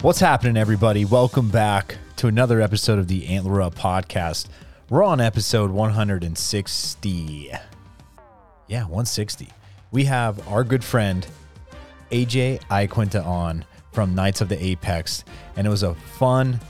What's happening, everybody? Welcome back to another episode of the Antler Up podcast. We're on episode 160. Yeah, 160. We have our good friend AJ Iaquinta on from Knights of the Apex, and it was a fun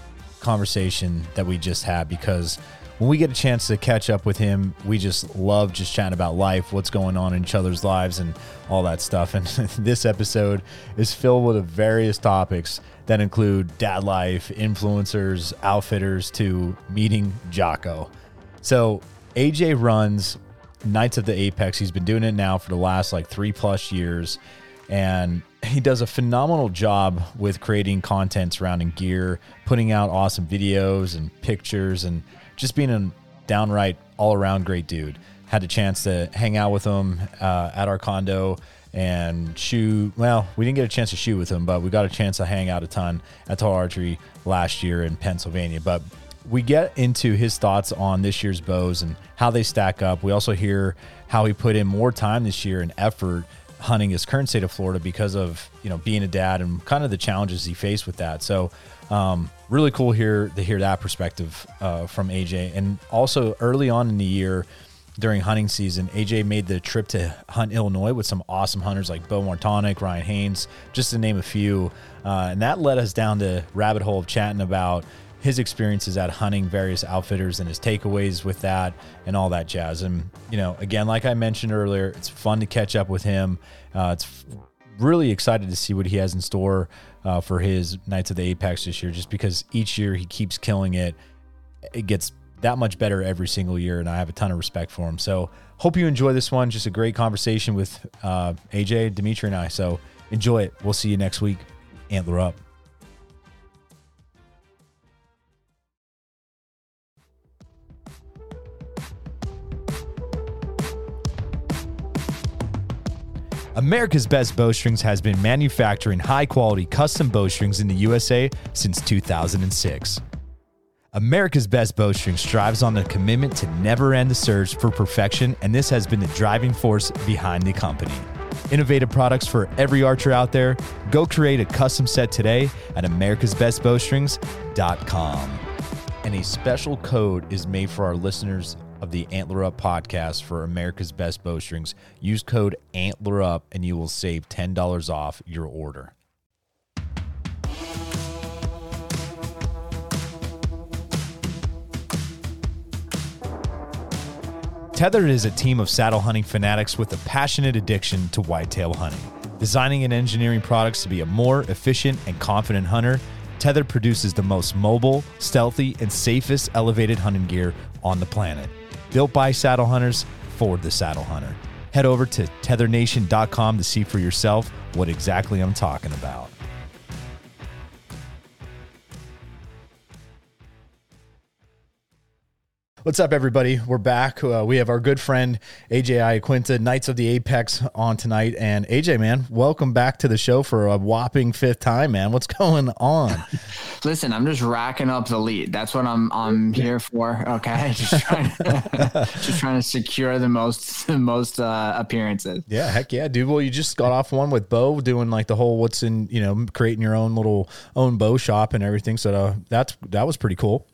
conversation that we just had because when we get a chance to catch up with him, we just love just chatting about life, what's going on in each other's lives, and all that stuff. And this episode is filled with various topics that include dad life, influencers, outfitters, to meeting Jocko. So AJ runs Knights of the Apex. He's been doing it now for the last like three plus years. And he does a phenomenal job with creating content surrounding gear, putting out awesome videos and pictures, and just being a downright all around great dude. Had a chance to hang out with him uh, at our condo and shoot. Well, we didn't get a chance to shoot with him, but we got a chance to hang out a ton at Tall Archery last year in Pennsylvania. But we get into his thoughts on this year's bows and how they stack up. We also hear how he put in more time this year and effort hunting his current state of Florida because of you know being a dad and kind of the challenges he faced with that. So um, really cool here to hear that perspective uh, from AJ. And also early on in the year during hunting season, AJ made the trip to hunt Illinois with some awesome hunters like Bo Martonic, Ryan Haynes, just to name a few. Uh, and that led us down the rabbit hole of chatting about his experiences at hunting various outfitters and his takeaways with that and all that jazz. And, you know, again, like I mentioned earlier, it's fun to catch up with him. Uh, it's really excited to see what he has in store uh, for his Knights of the Apex this year, just because each year he keeps killing it. It gets that much better every single year, and I have a ton of respect for him. So, hope you enjoy this one. Just a great conversation with uh, AJ, Dimitri, and I. So, enjoy it. We'll see you next week. Antler up. America's Best Bowstrings has been manufacturing high quality custom bowstrings in the USA since 2006. America's Best Bowstring strives on the commitment to never end the search for perfection, and this has been the driving force behind the company. Innovative products for every archer out there. Go create a custom set today at americasbestbowstrings.com. And a special code is made for our listeners of the Antler Up podcast for America's Best Bowstrings. Use code Antler Up and you will save $10 off your order. Tethrd is a team of saddle hunting fanatics with a passionate addiction to whitetail hunting. Designing and engineering products to be a more efficient and confident hunter, Tether produces the most mobile, stealthy, and safest elevated hunting gear on the planet. Built by saddle hunters for the saddle hunter. Head over to tethernation.com to see for yourself what exactly I'm talking about. What's up, everybody? We're back. Uh, we have our good friend AJ Iaquinta, Knights of the Apex, on tonight. And AJ, man, welcome back to the show for a whopping fifth time, man. What's going on? Listen, I'm just racking up the lead. That's what I'm I'm here for. Okay, just trying to, just trying to secure the most the most uh, appearances. Yeah, heck yeah, dude. Well, you just got off one with Bo doing like the whole what's in you know creating your own little own bow shop and everything. So uh, that's that was pretty cool.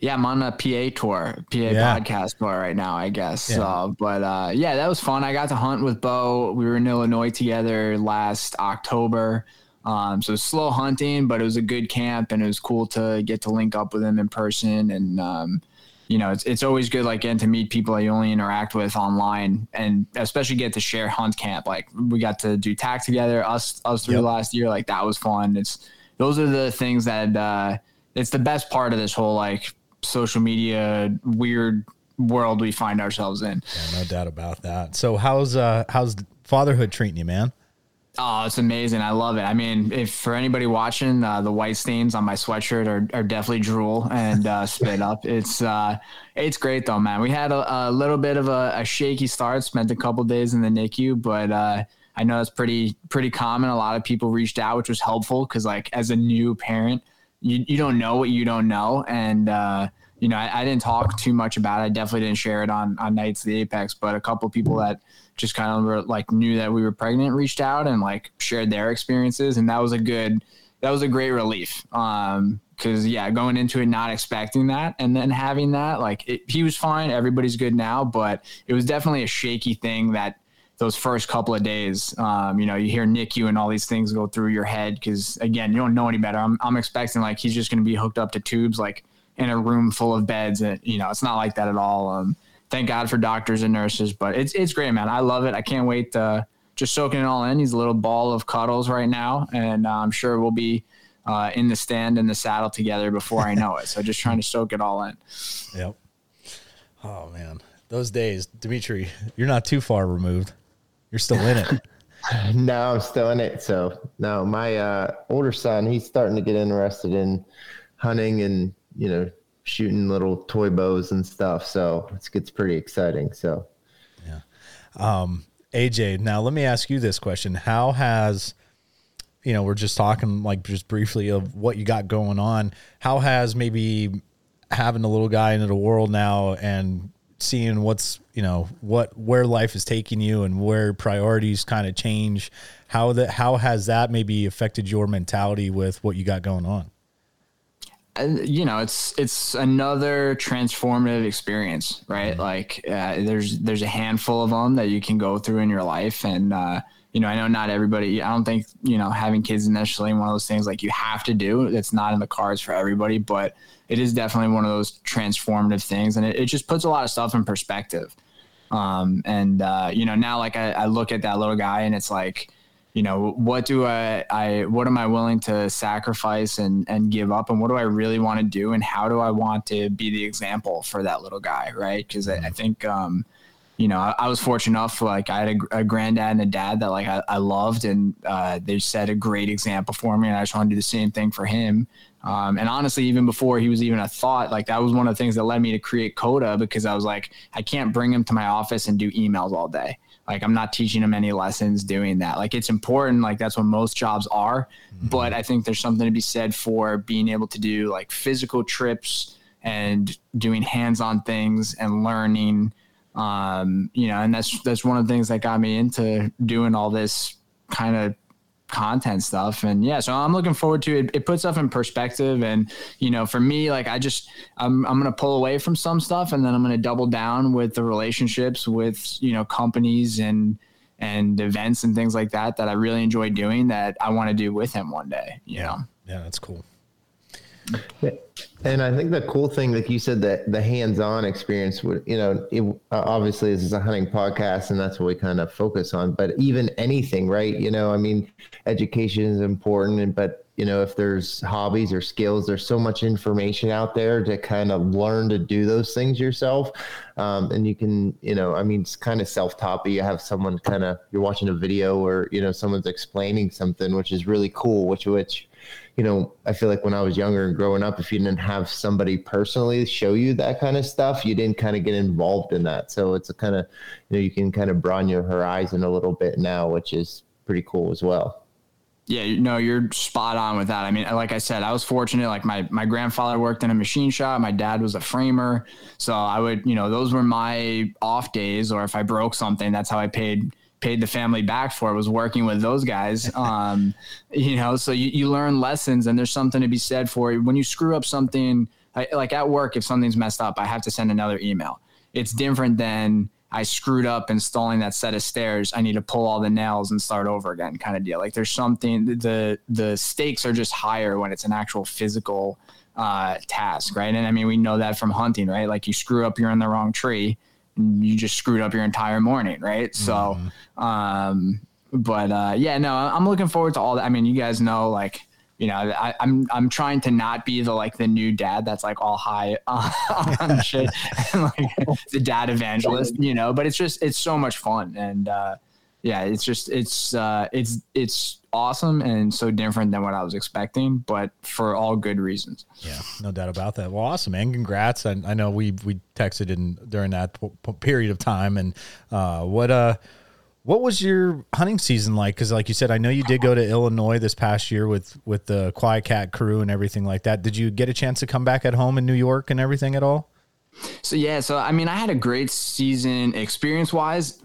Yeah, I'm on a PA tour, PA yeah. podcast tour right now, I guess. Yeah. So, but uh, yeah, that was fun. I got to hunt with Bo. We were in Illinois together last October. Um, so slow hunting, but it was a good camp, and it was cool to get to link up with him in person. And um, you know, it's it's always good like getting to meet people that you only interact with online, and especially get to share hunt camp. Like we got to do TAC together, us us through yep. last year. Like that was fun. It's those are the things that uh, it's the best part of this whole like social media weird world we find ourselves in. Yeah, no doubt about that. So how's uh how's fatherhood treating you, man? Oh, it's amazing. I love it. I mean, if for anybody watching, uh, the white stains on my sweatshirt are, are definitely drool and uh, spit up. It's uh, it's great though, man. We had a, a little bit of a, a, shaky start. Spent a couple days in the NICU, but uh, I know it's pretty pretty common. A lot of people reached out, which was helpful because like as a new parent, you you don't know what you don't know, and uh, you know I, I, didn't talk too much about it. I definitely didn't share it on on Knights of the Apex, but a couple people that just kind of were, like knew that we were pregnant reached out and like shared their experiences, and that was a good that was a great relief. Um, because yeah, going into it not expecting that, and then having that, like it, he was fine, everybody's good now, but it was definitely a shaky thing that those first couple of days. Um, you know, you hear NICU and all these things go through your head because again, you don't know any better. I'm, I'm expecting like he's just going to be hooked up to tubes like in a room full of beds, and you know, it's not like that at all. Um, thank God for doctors and nurses, but it's it's great, man. I love it. I can't wait to just soaking it all in. He's a little ball of cuddles right now, and uh, I'm sure we'll be. Uh, in the stand and the saddle together before I know it. So just trying to soak it all in. Yep. Oh man, those days, Dimitri, you're not too far removed. You're still in it. no, I'm still in it. So no, my uh, older son, he's starting to get interested in hunting and you know shooting little toy bows and stuff. So it gets pretty exciting. So yeah, um, AJ. Now let me ask you this question: How has you know we're just talking like just briefly of what you got going on? How has maybe having a little guy into the world now and seeing what's you know what where life is taking you and where priorities kind of change how that how has that maybe affected your mentality with what you got going on you know it's it's another transformative experience right mm-hmm. like uh, there's there's a handful of them that you can go through in your life and uh, you know i know not everybody i don't think you know having kids is necessarily one of those things like you have to do that's not in the cards for everybody but it is definitely one of those transformative things and it, it just puts a lot of stuff in perspective. Um, and uh, you know now like I, I, look at that little guy and it's like you know what do I, I what am i willing to sacrifice and and give up and what do i really want to do and how do i want to be the example for that little guy right? Because I, I, think um, you know, I, I, was fortunate enough, like I had a, a, granddad and a dad that like I, I loved and uh, they set a great example for me. And I just want to do the same thing for him. Um, and honestly, even before he was even a thought, like that was one of the things that led me to create Coda because I was like, I can't bring him to my office and do emails all day. Like I'm not teaching him any lessons doing that. Like it's important. Like that's what most jobs are. Mm-hmm. But I think there's something to be said for being able to do like physical trips and doing hands-on things and learning um, you know, and that's that's one of the things that got me into doing all this kind of content stuff. And yeah so i'm looking forward to it. It puts stuff in perspective and you know for me like i just i'm, I'm gonna pull away from some stuff and then i'm gonna double down with the relationships with you know companies and and events and things like that that i really enjoy doing that i want to do with him one day you know? Yeah that's cool and I think the cool thing, like you said, that the hands-on experience would, you know, it, obviously this is a hunting podcast, and that's what we kind of focus on. But even anything, right? You know, I mean, education is important, and but you know, if there's hobbies or skills, there's so much information out there to kind of learn to do those things yourself. Um, and you can, you know, I mean, it's kind of self-taught, but you have someone kind of you're watching a video or you know someone's explaining something, which is really cool. Which which you know, I feel like when I was younger and growing up, if you didn't have somebody personally show you that kind of stuff, you didn't kind of get involved in that. So it's a kind of, you know, you can kind of broaden your horizon a little bit now, which is pretty cool as well. Yeah, no, you're spot on with that. I mean, like I said, I was fortunate. Like my my grandfather worked in a machine shop. My dad was a framer, so I would, you know, those were my off days. Or if I broke something, that's how I paid paid the family back for it was working with those guys. Um, you know, so you, you learn lessons and there's something to be said for it. when you screw up something I, like at work, if something's messed up, I have to send another email. It's different than I screwed up installing that set of stairs. I need to pull all the nails and start over again, kind of deal. Like there's something the the stakes are just higher when it's an actual physical uh, task, right? And I mean, we know that from hunting, right? Like you screw up, you're in the wrong tree, you just screwed up your entire morning, right? Mm-hmm. So, um, but uh, yeah, no, I'm looking forward to all that. I mean, you guys know, like you know, I, am I'm, I'm trying to not be the like the new dad that's like all high on shit and like the dad evangelist, you know. But it's just it's so much fun, and uh, yeah, it's just it's uh, it's it's awesome and so different than what I was expecting, but for all good reasons. Yeah, no doubt about that. Well, awesome, man! Congrats. I, I know we we texted in during that p- period of time, and uh, what uh what was your hunting season like? Because, like you said, I know you did go to Illinois this past year with with the QuietKat crew and everything like that. Did you get a chance to come back at home in New York and everything at all? So yeah, so I mean, I had a great season experience wise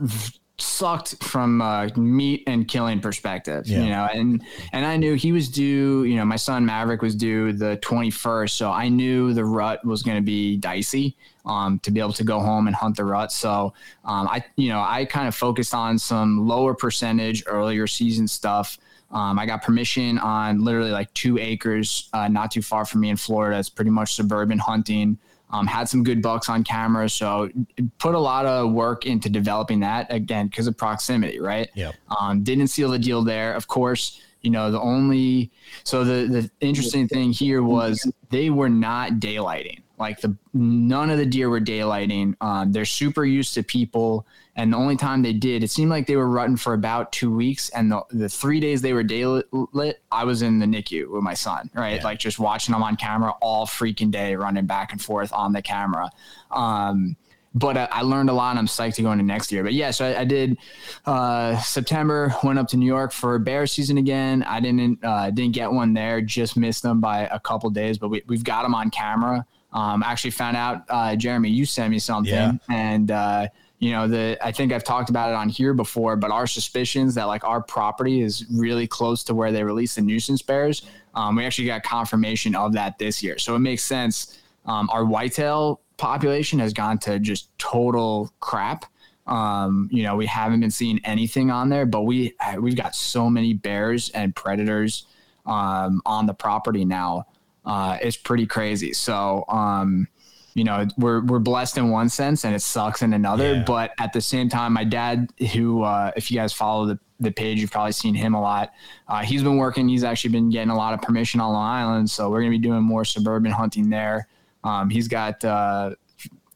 sucked from a meat and killing perspective, yeah. you know, and and I knew he was due, you know, my son Maverick was due the 21st, so I knew the rut was going to be dicey um, to be able to go home and hunt the rut. So um, I, you know, I kind of focused on some lower percentage earlier season stuff. Um, I got permission on literally like two acres, uh, not too far from me in Florida. It's pretty much suburban hunting. Um, had some good bucks on camera, so put a lot of work into developing that again because of proximity, right? Yeah. Um, didn't seal the deal there, of course. You know the only so the the interesting thing here was they were not daylighting. Like the none of the deer were daylighting. Um, they're super used to people, and the only time they did, it seemed like they were rutting for about two weeks. And the, the three days they were daylit, I was in the NICU with my son, right? Yeah. Like just watching them on camera all freaking day, running back and forth on the camera. Um, but I, I, learned a lot. And I'm psyched to go into next year. But yeah, so I, I did uh, September. Went up to New York for bear season again. I didn't uh, didn't get one there. Just missed them by a couple days. But we, we've got them on camera. Um, actually found out, uh, Jeremy, you sent me something, yeah. and uh, you know the I think I've talked about it on here before, but our suspicions that like our property is really close to where they release the nuisance bears. Um, we actually got confirmation of that this year, so it makes sense. Um, our whitetail population has gone to just total crap. Um, you know, we haven't been seeing anything on there, but we we've got so many bears and predators um, on the property now uh, is pretty crazy. So, um, you know, we're we're blessed in one sense, and it sucks in another. Yeah. But at the same time, my dad, who uh, if you guys follow the the page, you've probably seen him a lot. Uh, he's been working. He's actually been getting a lot of permission on Long Island, so we're gonna be doing more suburban hunting there. Um, he's got uh,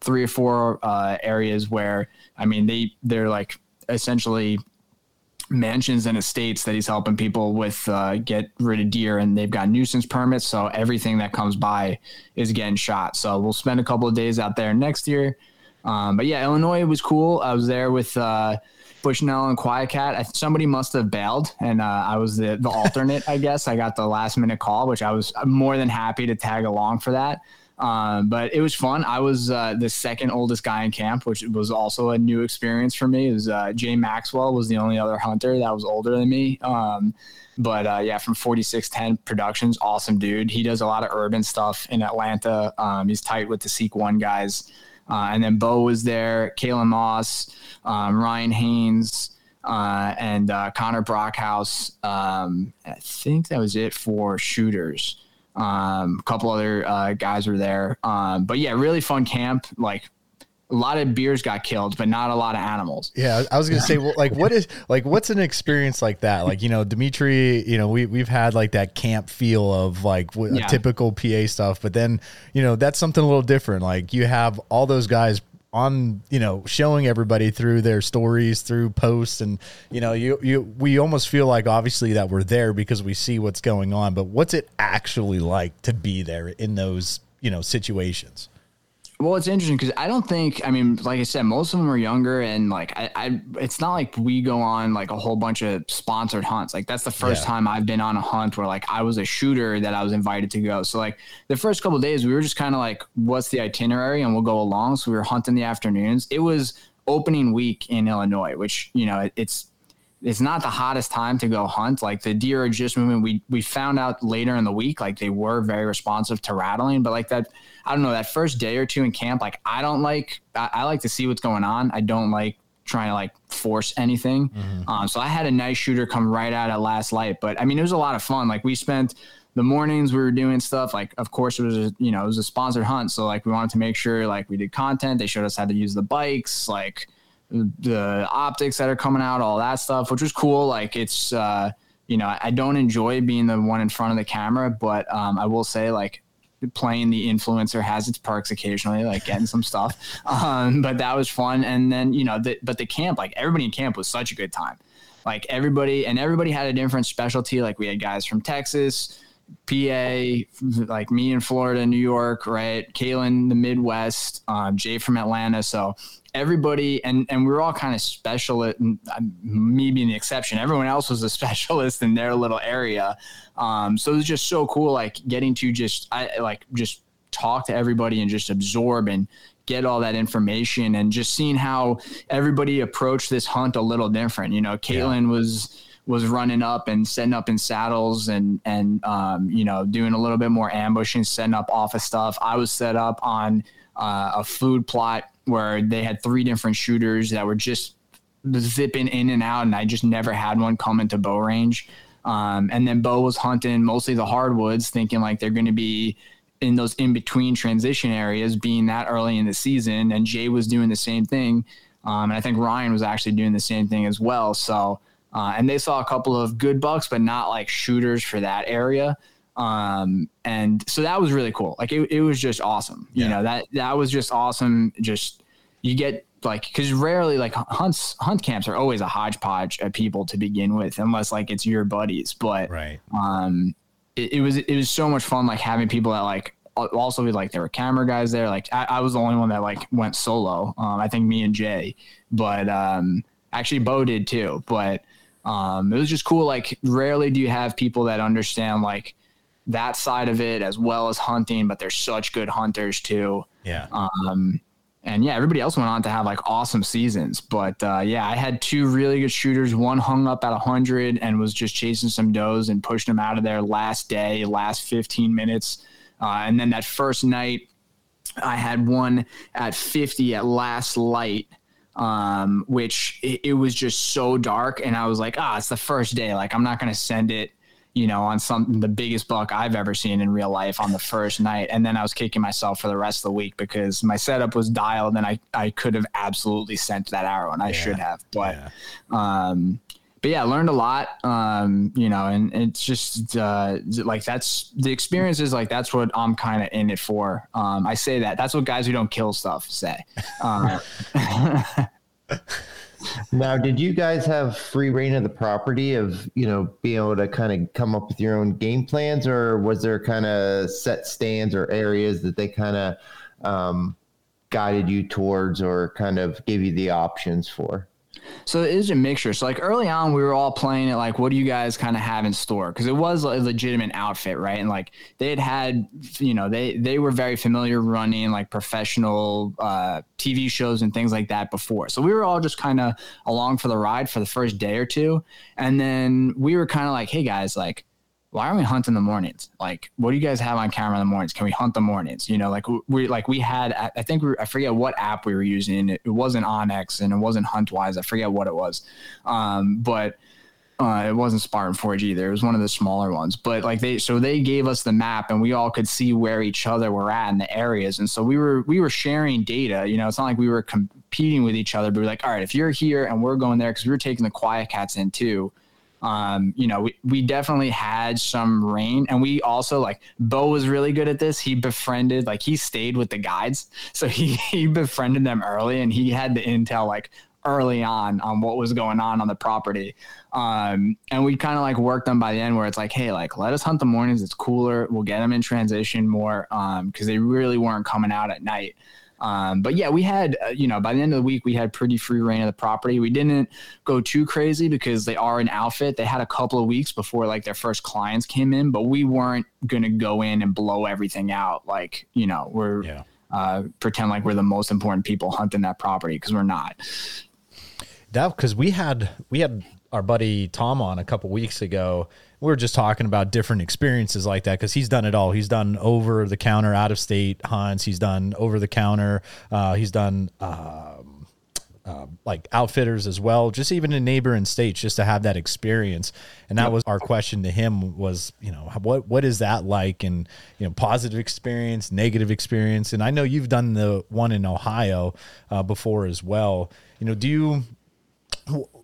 three or four uh, areas where I mean they they're like essentially mansions and estates that he's helping people with uh, get rid of deer and they've got nuisance permits so everything that comes by is getting shot. So we'll spend a couple of days out there next year. Um, but yeah illinois was cool. I was there with uh, bushnell and QuietKat somebody must have bailed and uh, i was the, the alternate i guess. I got the last minute call which i was more than happy to tag along for that um, but it was fun. I was uh, the second oldest guy in camp, which was also a new experience for me. It was uh, Jay Maxwell was the only other hunter that was older than me. Um, but uh, yeah, from 4610 Productions, awesome dude. He does a lot of urban stuff in Atlanta. Um, he's tight with the Seek One guys. Uh, and then Bo was there, Kayla Moss, um, Ryan Haynes, uh, and Connor Brockhouse. Um, I think that was it for shooters. Um, a couple other uh, guys were there. Um, but yeah, really fun camp. Like a lot of beers got killed, but not a lot of animals. Yeah, I was gonna say, well, like, what is like, what's an experience like that? Like, you know, Dimitri, you know, we we've had like that camp feel of like yeah. typical PA stuff, but then you know that's something a little different. Like, you have all those guys on you know showing everybody through their stories through posts and you know you you we almost feel like obviously that we're there because we see what's going on but what's it actually like to be there in those you know situations well, it's interesting because I don't think, I mean, like I said, most of them are younger and like, I, I, it's not like we go on like a whole bunch of sponsored hunts. Like that's the first yeah. time I've been on a hunt where like I was a shooter that I was invited to go. So like the first couple days we were just kind of like, what's the itinerary and we'll go along. So we were hunting the afternoons. It was opening week in Illinois, which, you know, it, it's, it's not the hottest time to go hunt. Like the deer are just moving. We we found out later in the week, like they were very responsive to rattling, but like that, I don't know, that first day or two in camp, like I don't like. I, I like to see what's going on. I don't like trying to like force anything. Mm-hmm. Um, so I had a nice shooter come right out at last light, but I mean it was a lot of fun. Like we spent the mornings we were doing stuff. Like of course it was a, you know it was a sponsored hunt, so like we wanted to make sure like we did content. They showed us how to use the bikes, like the optics that are coming out, all that stuff, which was cool. Like it's, uh, you know, I don't enjoy being the one in front of the camera, but um, I will say like playing the influencer has its perks occasionally, like getting some stuff. Um, but that was fun. And then, you know, the, but the camp, like everybody in camp was such a good time. Like everybody, and everybody had a different specialty. Like we had guys from Texas, PA, like me in Florida, New York, right? Kaylin, the Midwest, um, Jay from Atlanta. So everybody and and we were all kind of special at me being the exception everyone else was a specialist in their little area. Um, so it was just so cool like getting to just i like just talk to everybody and just absorb and get all that information and just seeing how everybody approached this hunt a little different you know? Caitlin yeah. was was running up and setting up in saddles and and um, you know doing a little bit more ambushing setting up off of stuff. I was set up on uh, a food plot where they had three different shooters that were just zipping in and out, and I just never had one come into bow range. Um, and then Bo was hunting mostly the hardwoods, thinking like they're going to be in those in between transition areas, being that early in the season. And Jay was doing the same thing. Um, and I think Ryan was actually doing the same thing as well. So, uh, and they saw a couple of good bucks, but not like shooters for that area. Um, and so that was really cool. Like it, it was just awesome. You yeah. know, that, that was just awesome. Just, you get like, cause rarely like hunts, hunt camps are always a hodgepodge of people to begin with, unless like it's your buddies. But, right. Um, it, it was, it was so much fun, like having people that like, also be like there were camera guys there. Like I, I was the only one that like went solo. Um, I think me and Jay, but, um, actually Bo did too, but, um, it was just cool. Like rarely do you have people that understand like, that side of it as well as hunting, but they're such good hunters too. Yeah. Um, and yeah, everybody else went on to have like awesome seasons. But uh, yeah, I had two really good shooters. One hung up at 100 and was just chasing some does and pushing them out of there last day, last 15 minutes. Uh, and then that first night, I had one at 50 at last light, um, which it, it was just so dark. And I was like, ah, it's the first day. Like, I'm not going to send it you know, on some the biggest buck I've ever seen in real life on the first night. And then I was kicking myself for the rest of the week because my setup was dialed and I, I could have absolutely sent that arrow and I yeah. should have. But yeah. um but yeah, I learned a lot. Um, you know, and, and it's just uh, like that's the experience is like that's what I'm kind of in it for. Um, I say that that's what guys who don't kill stuff say. Uh, now, did you guys have free reign of the property of, you know, being able to kind of come up with your own game plans, or was there kind of set stands or areas that they kind of um, guided you towards or kind of gave you the options for? So it is a mixture. So like early on, we were all playing it like, what do you guys kind of have in store? Because it was a legitimate outfit, right? And like they had had, you know, they they were very familiar running like professional uh, TV shows and things like that before. So we were all just kind of along for the ride for the first day or two, and then we were kind of like, hey guys, like why are we hunting the mornings? Like, what do you guys have on camera in the mornings? Can we hunt the mornings? You know, like we like we had, I think we, I forget what app we were using. It, wasn't onX and it wasn't Huntwise. I forget what it was, um, but uh, it wasn't Spartan Forge either. It was one of the smaller ones. But like they, so they gave us the map and we all could see where each other were at in the areas. And so we were we were sharing data. You know, it's not like we were competing with each other, but we are like, all right, if you're here and we're going there because we were taking the QuietKats in too um, you know, we, we definitely had some rain and we also like Bo was really good at this. He befriended, like he stayed with the guides. So he, he befriended them early and he had the intel like early on on what was going on on the property. Um, and we kind of like worked them by the end where it's like, hey, like let us hunt the mornings. It's cooler. We'll get them in transition more um, because they really weren't coming out at night. Um, but yeah, we had, uh, you know, by the end of the week, we had pretty free reign of the property. We didn't go too crazy because they are an outfit. They had a couple of weeks before like their first clients came in, but we weren't going to go in and blow everything out. Like, you know, we're, yeah. uh, pretend like we're the most important people hunting that property because we're not. That, because we had, we had our buddy Tom on a couple weeks ago. We were just talking about different experiences like that because he's done it all. He's done over the counter, out of state hunts. He's done over the counter. Uh, he's done. Um, uh, like outfitters as well, just even in neighboring states, just to have that experience. And that was our question to him was, you know, what what is that like? And you know, positive experience, negative experience. And I know you've done the one in Ohio uh, before as well. You know, do you,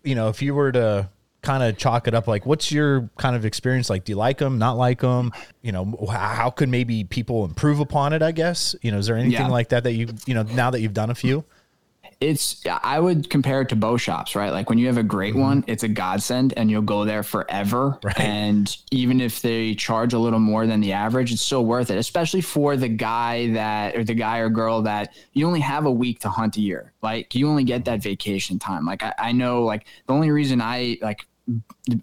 you know, if you were to kind of chalk it up like what's your kind of experience like do you like them not like them you know how could maybe people improve upon it i guess you know is there anything yeah. like that that you you know now that you've done a few it's I would compare it to bow shops, right? Like when you have a great mm-hmm. one, it's a godsend and you'll go there forever. Right. And even if they charge a little more than the average, it's still worth it, especially for the guy that or the guy or girl that you only have a week to hunt a year. Like you only get that vacation time. Like I, I know like the only reason I like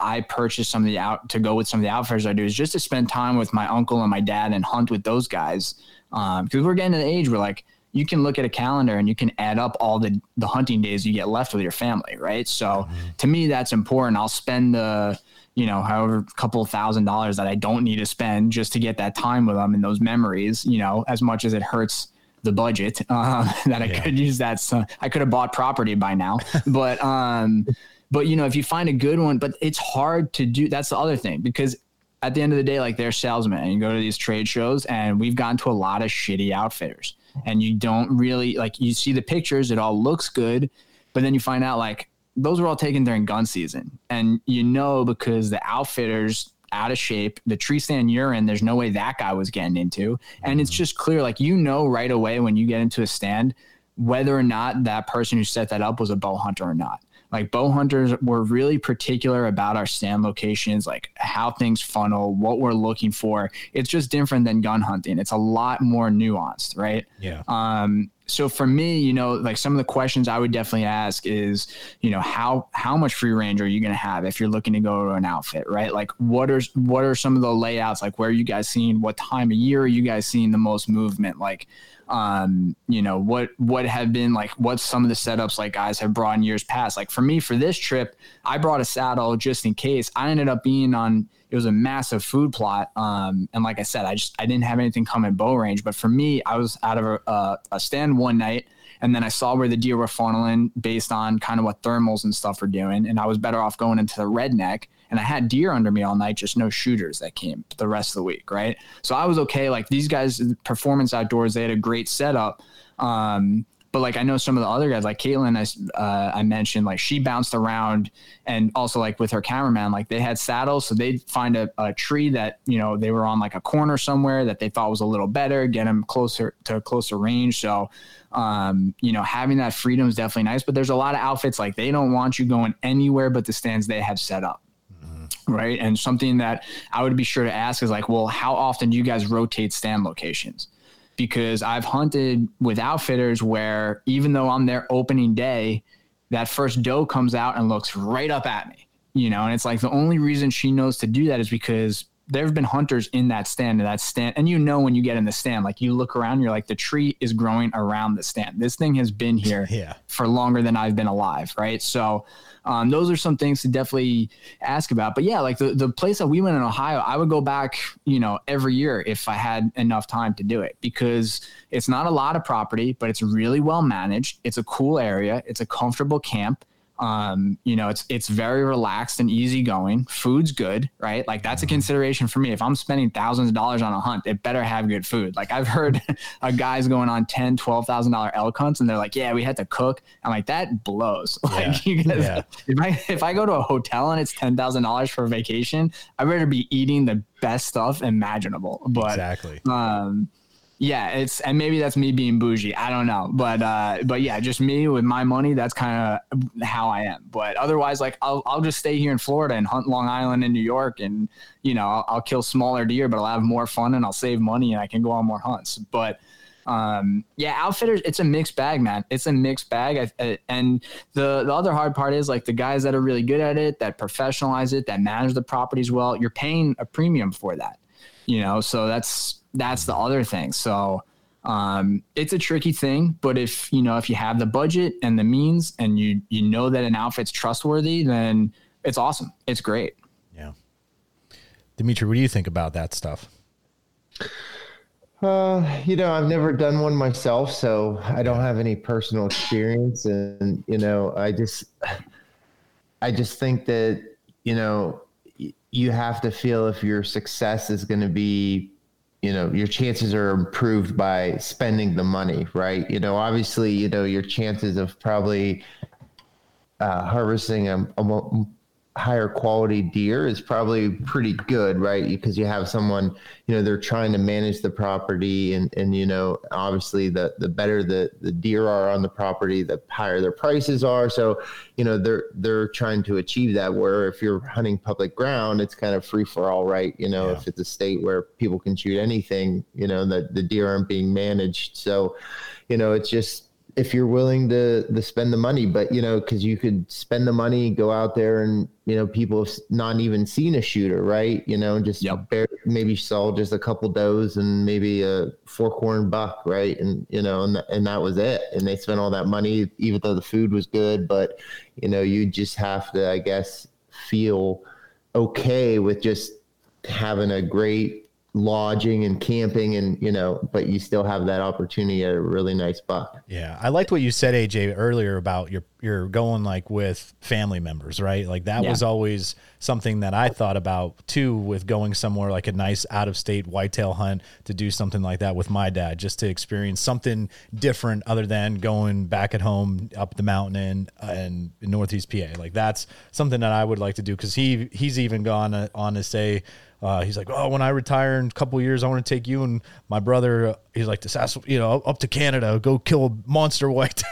I purchased some of the out to go with some of the outfitters I do is just to spend time with my uncle and my dad and hunt with those guys. Um, because we're getting to the age where like you can look at a calendar and you can add up all the the hunting days you get left with your family, right? So mm-hmm. to me, that's important. I'll spend the you know, however, couple thousand dollars that I don't need to spend just to get that time with them and those memories, you know, as much as it hurts the budget uh, that I yeah. could use that. So I could have bought property by now, but, um, but you know, if you find a good one, but it's hard to do. That's the other thing because at the end of the day, like they're salesmen and you go to these trade shows and we've gone to a lot of shitty outfitters and you don't really like you see the pictures, it all looks good, but then you find out like those were all taken during gun season. And you know because the outfitters out of shape, the tree stand you're in, there's no way that guy was getting into. And it's mm-hmm. just clear, like you know right away when you get into a stand whether or not that person who set that up was a bow hunter or not. Like bow hunters were really particular about our stand locations, like how things funnel, what we're looking for. It's just different than gun hunting. It's a lot more nuanced, right? Yeah. Um, so for me, you know, like some of the questions I would definitely ask is, you know, how how much free range are you going to have if you're looking to go to an outfit, right? Like what are what are some of the layouts like where are you guys seeing what time of year are you guys seeing the most movement? Like um, you know, what what have been like what some of the setups like guys have brought in years past. Like for me, for this trip, I brought a saddle just in case. I ended up being on it was a massive food plot. Um, and like I said, I just I didn't have anything come in bow range. But for me, I was out of a, a, a stand one night and then I saw where the deer were funneling based on kind of what thermals and stuff were doing. And I was better off going into the redneck and I had deer under me all night, just no shooters that came the rest of the week, right? So I was okay. Like these guys, performance outdoors, they had a great setup. Um, but like I know some of the other guys, like Caitlin, I, uh, I mentioned, like she bounced around, and also like with her cameraman, like they had saddles, so they'd find a, a tree that you know they were on like a corner somewhere that they thought was a little better, get them closer to a closer range. So, um, you know, having that freedom is definitely nice. But there's a lot of outfits like they don't want you going anywhere but the stands they have set up right? And something that I would be sure to ask is like, well, how often do you guys rotate stand locations? Because I've hunted with outfitters where even though I'm there opening day, that first doe comes out and looks right up at me, you know, and it's like the only reason she knows to do that is because there have been hunters in that stand and that stand and you know when you get in the stand like you look around you're like the tree is growing around the stand this thing has been here yeah. for longer than i've been alive right so um, those are some things to definitely ask about. But yeah like the, the place that we went in ohio i would go back you know every year if i had enough time to do it because it's not a lot of property but it's really well managed. It's a cool area. It's a comfortable camp um, you know, it's it's very relaxed and easygoing. Food's good, right? Like that's a consideration for me. If I'm spending thousands of dollars on a hunt, it better have good food. Like I've heard a guys going on ten, twelve thousand dollar elk hunts, and they're like, "Yeah, we had to cook." I'm like, that blows. Yeah. Like you guys, yeah. if I if I go to a hotel and it's ten thousand dollars for a vacation, I better be eating the best stuff imaginable. But exactly. Um, yeah, it's and maybe that's me being bougie. I don't know, but uh, but yeah, just me with my money. That's kind of how I am. But otherwise, like I'll I'll just stay here in Florida and hunt Long Island and New York, and you know I'll, I'll kill smaller deer, but I'll have more fun and I'll save money and I can go on more hunts. But um, yeah, outfitters, it's a mixed bag, man. It's a mixed bag. I, I, and the the other hard part is like the guys that are really good at it, that professionalize it, that manage the properties well. You're paying a premium for that, you know. So that's that's the other thing. So um, it's a tricky thing, but if you know if you have the budget and the means and you you know that an outfit's trustworthy, then it's awesome. It's great. Yeah. Dimitri, what do you think about that stuff? Uh, you know, I've never done one myself, so I don't have any personal experience, and you know, I just, I just think that you know, you have to feel if your success is going to be, you know, your chances are improved by spending the money, right? You know, obviously, you know, your chances of probably uh, harvesting a, a higher quality deer is probably pretty good, right? Because you have someone, you know, they're trying to manage the property and, and you know, obviously the, the better the, the deer are on the property, the higher their prices are. So, you know, they're, they're trying to achieve that where if you're hunting public ground, it's kind of free for all, right? You know, yeah. if it's a state where people can shoot anything, you know, that the deer aren't being managed. So, you know, it's just, if you're willing to to spend the money but you know because you could spend the money go out there and you know people have not even seen a shooter right? You know just yep. maybe saw just a couple does and maybe a fork horn buck right? And you know and, and that was it. And they spent all that money even though the food was good but you know you just have to i guess feel okay with just having a great lodging and camping and you know but you still have that opportunity at a really nice buck. Yeah. I liked what you said aj earlier about your you're going like with family members right? Like that yeah. was always something that i thought about too with going somewhere like a nice out of state whitetail hunt to do something like that with my dad just to experience something different other than going back at home up the mountain in, uh, in northeast pa like that's something that i would like to do because he he's even gone uh, on to say uh, he's like, oh, when I retire in a couple years, I want to take you and my brother. Uh, he's like, to you know, up to Canada, go kill a monster white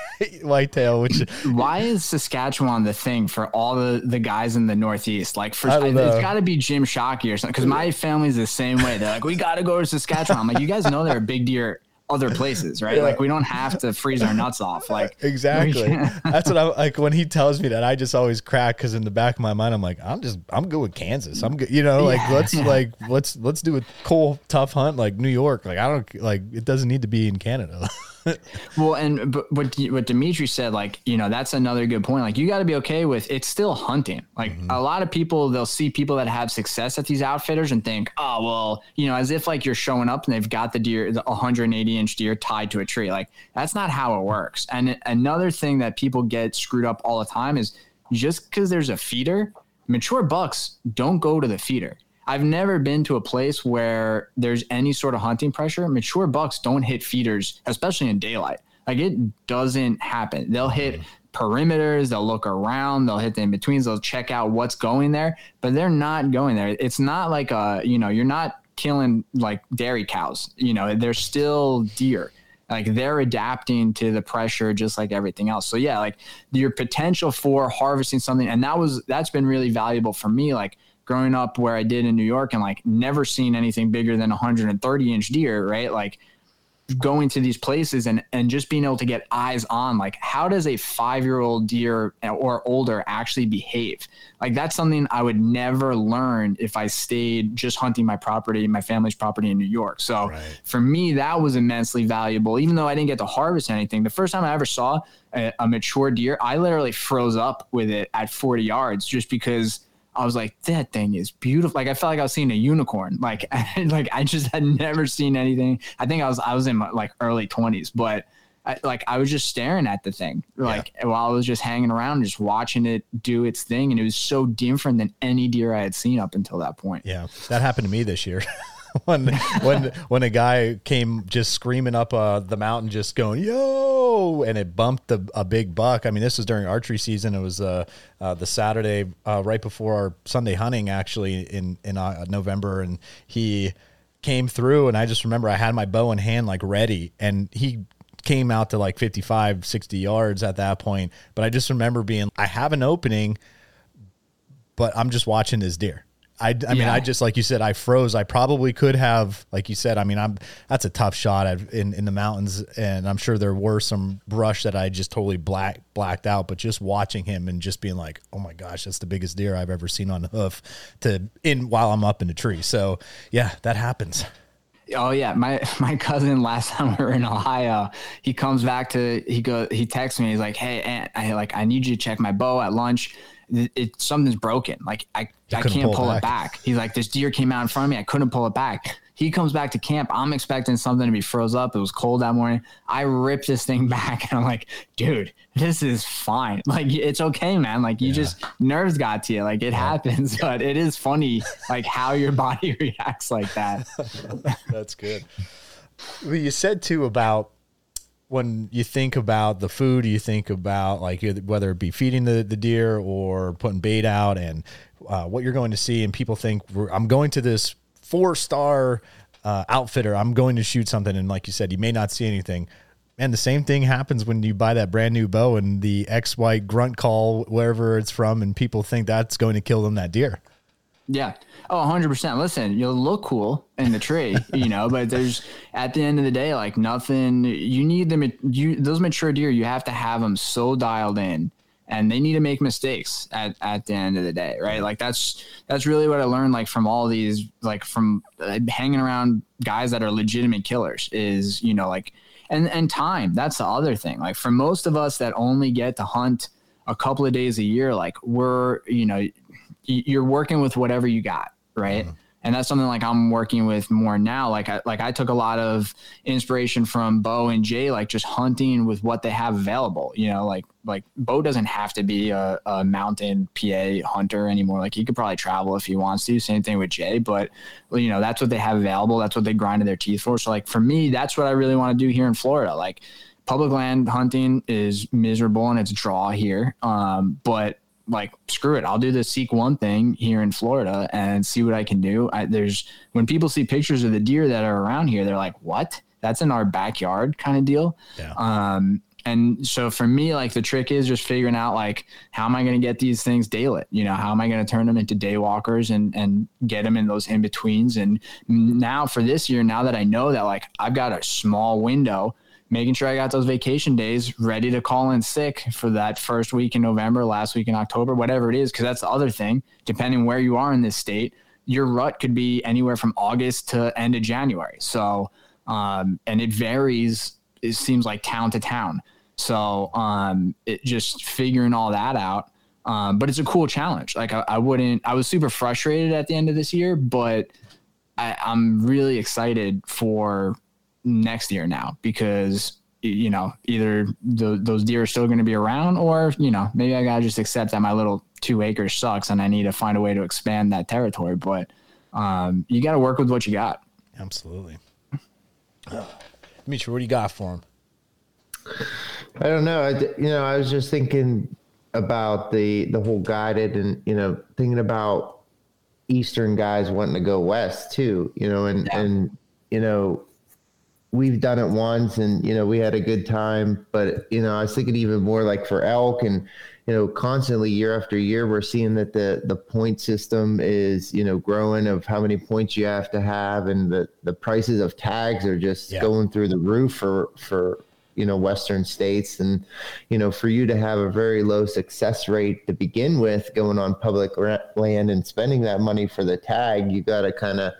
whitetail. Which why is Saskatchewan the thing for all the the guys in the Northeast? Like, for it's got to be Jim Shockey or something. Because my family's the same way. They're like, we got to go to Saskatchewan. I'm like, you guys know they're a big deer other places, right? Yeah. Like we don't have to freeze our nuts off. Like exactly. That's what I'm like when he tells me that. I just always crack because in the back of my mind, I'm like, I'm just I'm good with Kansas. I'm good. You know, like yeah, let's like let's let's do a cool tough hunt like New York. Like I don't like it doesn't need to be in Canada. well, and but what what Dimitri said, like you know, that's another good point. Like you got to be okay with it's still hunting. Like mm-hmm. a lot of people, they'll see people that have success at these outfitters and think, oh well, you know, as if like you're showing up and they've got the deer, the 180 inch deer tied to a tree. Like that's not how it works. And another thing that people get screwed up all the time is just because there's a feeder, mature bucks don't go to the feeder. I've never been to a place where there's any sort of hunting pressure. Mature bucks don't hit feeders, especially in daylight. Like it doesn't happen. They'll hit mm-hmm. perimeters, they'll look around, they'll hit the in betweens, they'll check out what's going there, but they're not going there. It's not like a, you know, you're not killing like dairy cows, you know, they're still deer. Like they're adapting to the pressure just like everything else. So yeah, like your potential for harvesting something, and that was that's been really valuable for me. Like growing up where I did in New York and like never seen anything bigger than 130 inch deer, right? Like going to these places and and just being able to get eyes on like how does a 5-year-old deer or older actually behave? Like that's something I would never learn if I stayed just hunting my property, my family's property in New York. So right. for me that was immensely valuable even though I didn't get to harvest anything. The first time I ever saw a, a mature deer, I literally froze up with it at 40 yards just because I was like, that thing is beautiful. Like I felt like I was seeing a unicorn. Like, like I just had never seen anything. I think I was I was in my like early twenties, but I, like I was just staring at the thing, like yeah. while I was just hanging around, just watching it do its thing, and it was so different than any deer I had seen up until that point. Yeah, that happened to me this year. when when when a guy came just screaming up uh, the mountain, just going yo, and it bumped a, a big buck. I mean, this was during archery season. It was uh, uh, the Saturday uh, right before our Sunday hunting, actually in in uh, November, and he came through, and I just remember I had my bow in hand, like ready, and he came out to like 55 60 yards at that point but i just remember being i have an opening but i'm just watching this deer I, I mean, yeah. I just like you said, I froze. I probably could have, like you said. I mean, I'm that's a tough shot in in the mountains, and I'm sure there were some brush that I just totally black blacked out. But just watching him and just being like, oh my gosh, that's the biggest deer I've ever seen on the hoof to in while I'm up in the tree. So yeah, that happens. Oh yeah, my my cousin last time we were in Ohio, he comes back to he go he texts me. He's like, "Hey, Aunt, I like I need you to check my bow at lunch." it, it something's broken. Like I, I can't pull pull it it back. He's like, this deer came out in front of me. I couldn't pull it back. He comes back to camp. I'm expecting something to be froze up. It was cold that morning. I rip this thing back and I'm like, dude, this is fine. Like it's okay, man. Like you just nerves got to you. Like it happens, but it is funny like how your body reacts like that. That's good. Well, you said too about when you think about the food, you think about like whether it be feeding the, the deer or putting bait out and uh, what you're going to see. And people think I'm going to this four star uh, outfitter. I'm going to shoot something. And like you said, you may not see anything. And the same thing happens when you buy that brand new bow and the X white grunt call, wherever it's from, and people think that's going to kill them that deer. Yeah. Oh, 100%. Listen, you'll look cool in the tree, you know, but there's at the end of the day, like nothing, you need them, you, those mature deer, you have to have them so dialed in and they need to make mistakes at, at the end of the day. Right. Like that's, that's really what I learned, like from all these, like from uh, hanging around guys that are legitimate killers is, you know, like, and, and time, that's the other thing. Like for most of us that only get to hunt a couple of days a year, like we're, you know, you're working with whatever you got, right? Mm-hmm. And that's something like I'm working with more now. Like I like I took a lot of inspiration from Bo and Jay, like just hunting with what they have available. You know, like like Bo doesn't have to be a, a mountain PA hunter anymore. Like he could probably travel if he wants to. Same thing with Jay, but you know that's what they have available. That's what they grinded their teeth for. So like for me, that's what I really want to do here in Florida. Like public land hunting is miserable and it's draw here. Um, but like screw it i'll do the seek one thing here in florida and see what i can do. I, there's when people see pictures of the deer that are around here they're like what? That's in our backyard kind of deal? Yeah. um and so for me like the trick is just figuring out like how am i going to get these things daylit? You know how am i going to turn them into day walkers and and get them in those in betweens and now for this year now that i know that like i've got a small window making sure I got those vacation days ready to call in sick for that first week in November, last week in October, whatever it is. Cause that's the other thing, depending where you are in this state, your rut could be anywhere from August to end of January. So, um, and it varies, it seems like town to town. So, um, it just figuring all that out. Um, but it's a cool challenge. Like I, I wouldn't, I was super frustrated at the end of this year, but I, I'm really excited for next year now because you know either the, those deer are still going to be around or you know maybe i gotta just accept that my little two acres sucks and i need to find a way to expand that territory. But um, you got to work with what you got. Absolutely. Mitch, what do you got for him i don't know. I, you know i was just thinking about the the whole guided and you know thinking about eastern guys wanting to go west too you know and yeah. and you know we've done it once and you know we had a good time but you know i was thinking even more like for elk and you know constantly year after year we're seeing that the the point system is you know growing of how many points you have to have and the the prices of tags are just yeah. going through the roof for for you know western states and you know for you to have a very low success rate to begin with going on public land and spending that money for the tag you got to kind of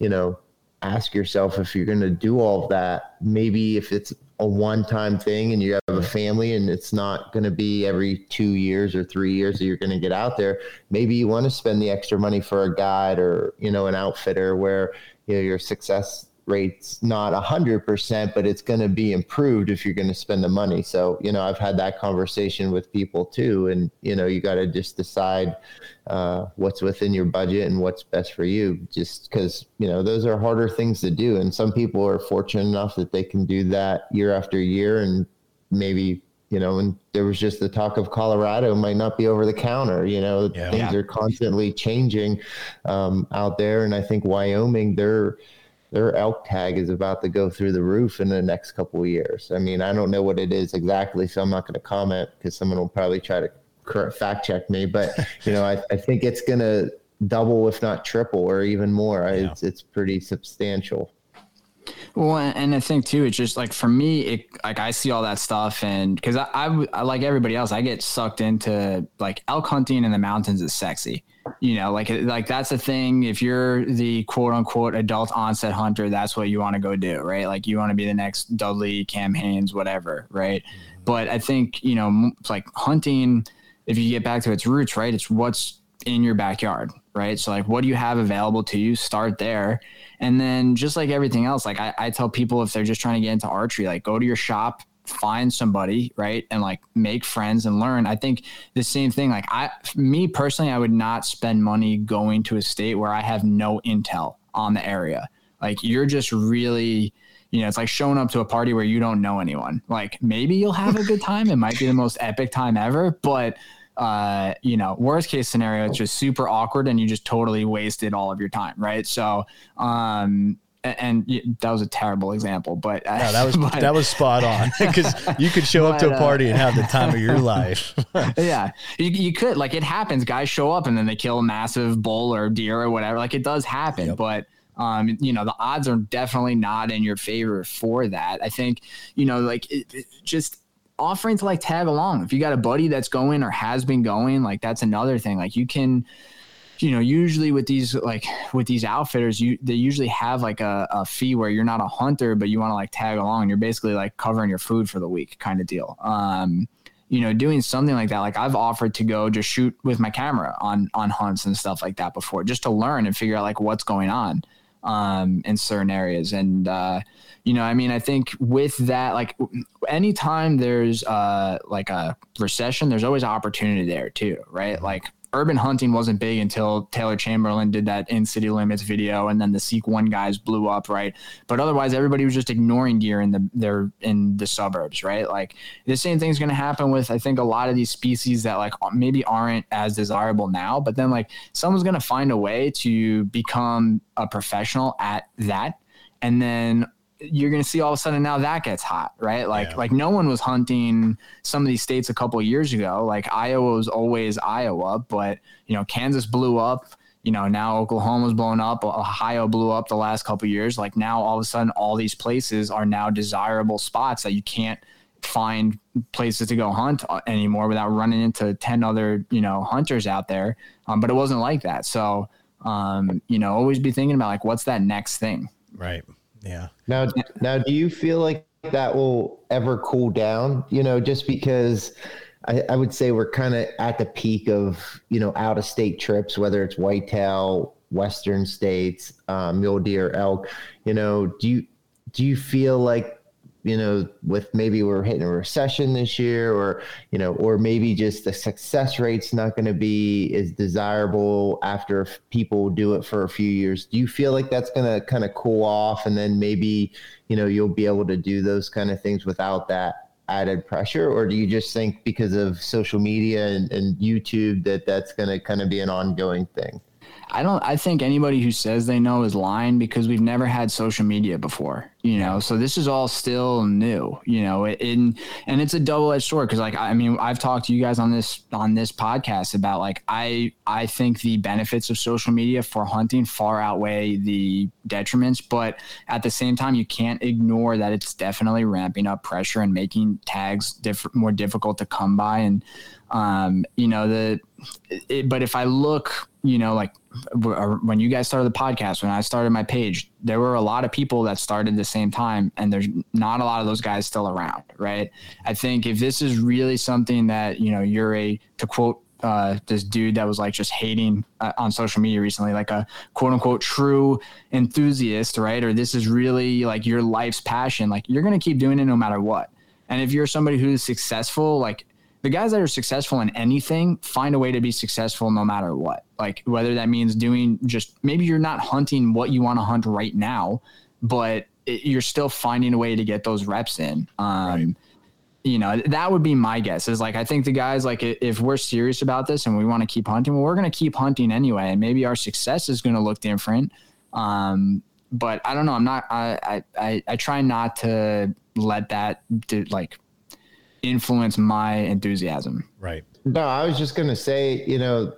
you know ask yourself if you're going to do all of that. Maybe if it's a one time thing and you have a family and it's not going to be every two years or three years that you're going to get out there, maybe you want to spend the extra money for a guide or, you know, an outfitter where, you know, your success rate's not a hundred percent, but it's going to be improved if you're going to spend the money. So, you know, I've had that conversation with people too. And, you know, you got to just decide uh, what's within your budget and what's best for you, just because, you know, those are harder things to do. And some people are fortunate enough that they can do that year after year and maybe you know, and there was just the talk of Colorado might not be over the counter. You know, yeah. things yeah. are constantly changing um, out there, and I think Wyoming, they're their elk tag is about to go through the roof in the next couple of years. I mean, I don't know what it is exactly, so I'm not going to comment because someone will probably try to fact check me. But you know, I, I think it's going to double, if not triple, or even more. Yeah. It's it's pretty substantial. Well, and I think too, it's just like for me, it like I see all that stuff, and because I, I, I like everybody else, I get sucked into like elk hunting in the mountains is sexy you know like like that's the thing if you're the quote unquote adult onset hunter that's what you want to go do right like you want to be the next dudley cam hanes whatever right mm-hmm. but i think you know like hunting if you get back to its roots, right, it's what's in your backyard, right? So like, what do you have available to you? Start there, and then just like everything else, like I, I tell people if they're just trying to get into archery, like go to your shop, find somebody right and like make friends and learn i think the same thing like i me personally i would not spend money going to a state where i have no intel on the area. Like you're just really you know it's like showing up to a party where you don't know anyone. Like maybe you'll have a good time it might be the most epic time ever but uh you know worst case scenario it's just super awkward and you just totally wasted all of your time right? So um and that was a terrible example, but uh, no, that was but, that was spot on because you could show but, up to a party uh, and have the time of your life. yeah, you, you could like it happens. Guys show up and then they kill a massive bull or deer or whatever. Like it does happen, yep. but um, you know the odds are definitely not in your favor for that. I think you know like it, it just offering to like tag along if you got a buddy that's going or has been going like that's another thing like you can you know, usually with these like with these outfitters, you they usually have like a, a fee where you're not a hunter, but you want to like tag along. You're basically like covering your food for the week, kind of deal. Um, you know, doing something like that. Like I've offered to go just shoot with my camera on on hunts and stuff like that before, just to learn and figure out like what's going on um, in certain areas. And uh, you know, I mean, I think with that, like anytime there's uh, like a recession, there's always opportunity there too, right? Like urban hunting wasn't big until Taylor Chamberlain did that in city limits video, and then the Seek One guys blew up, right? But otherwise, everybody was just ignoring deer in the they're in the suburbs, right? Like the same thing's going to happen with I think a lot of these species that like maybe aren't as desirable now, but then like someone's going to find a way to become a professional at that, and then you're going to see all of a sudden now that gets hot, right? Like yeah. like no one was hunting some of these states a couple years ago. Like Iowa was always Iowa, but you know Kansas blew up. You know now Oklahoma's blown up. Ohio blew up the last couple years. Like now all of a sudden all these places are now desirable spots that you can't find places to go hunt uh, anymore without running into 10 other you know hunters out there um, but it wasn't like that so um, you know always be thinking about like what's that next thing right yeah. Now, now, do you feel like that will ever cool down? You know, just because I, I would say we're kind of at the peak of you know out of state trips, whether it's whitetail, western states, uh, mule deer, elk. You know, do you do you feel like you know, with maybe we're hitting a recession this year, or you know, or maybe just the success rate's not going to be as desirable after people do it for a few years. Do you feel like that's going to kind of cool off, and then maybe you know you'll be able to do those kind of things without that added pressure, or do you just think because of social media and, and YouTube that that's going to kind of be an ongoing thing? I don't. I think anybody who says they know is lying because we've never had social media before. You know, so this is all still new. You know, in and it's a double edged sword because, like, I mean, I've talked to you guys on this on this podcast about like I I think the benefits of social media for hunting far outweigh the detriments, but at the same time, you can't ignore that it's definitely ramping up pressure and making tags diff- more difficult to come by and um, you know the it, but if i look you know like when you guys started the podcast when i started my page there were a lot of people that started the same time and there's not a lot of those guys still around right i think if this is really something that you know you're a to quote uh, this dude that was like just hating uh, on social media recently, like a quote unquote true enthusiast, right? Or this is really like your life's passion. Like you're to keep doing it no matter what. And if you're somebody who's successful, like the guys that are successful in anything find a way to be successful no matter what. Like whether that means doing just maybe you're not hunting what you want to hunt right now, but it, you're still finding a way to get those reps in. Um, right. You know, that would be my guess. Is like I think the guys like if we're serious about this and we want to keep hunting, well, we're going to keep hunting anyway, and maybe our success is going to look different. Um, but I don't know. I'm not. I I I try not to let that do, like influence my enthusiasm. Right. No, I was just going to say, you know,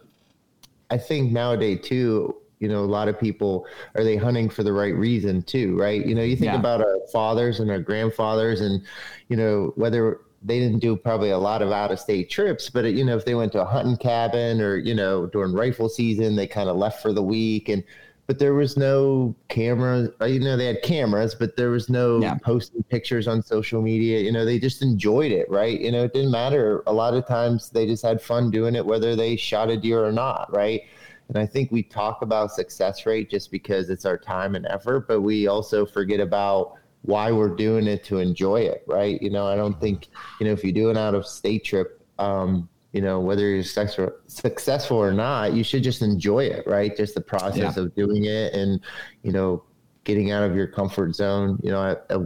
I think nowadays too, you know, a lot of people are they hunting for the right reason too, right? You know, you think yeah. about our fathers and our grandfathers and, you know, whether they didn't do probably a lot of out of state trips, but you know, if they went to a hunting cabin or, you know, during rifle season, they kind of left for the week and but there was no cameras. uh, You know, they had cameras, but there was no Yeah. posting pictures on social media. You know, they just enjoyed it, right? You know, it didn't matter. A lot of times they just had fun doing it, whether they shot a deer or not, right? And I think we talk about success rate just because it's our time and effort, but we also forget about why we're doing it to enjoy it, right? You know, I don't think, you know, if you do an out of state trip, um, you know, whether you're successful, successful or not, you should just enjoy it, right? Just the process Yeah. of doing it and, you know, getting out of your comfort zone. You know, I, I,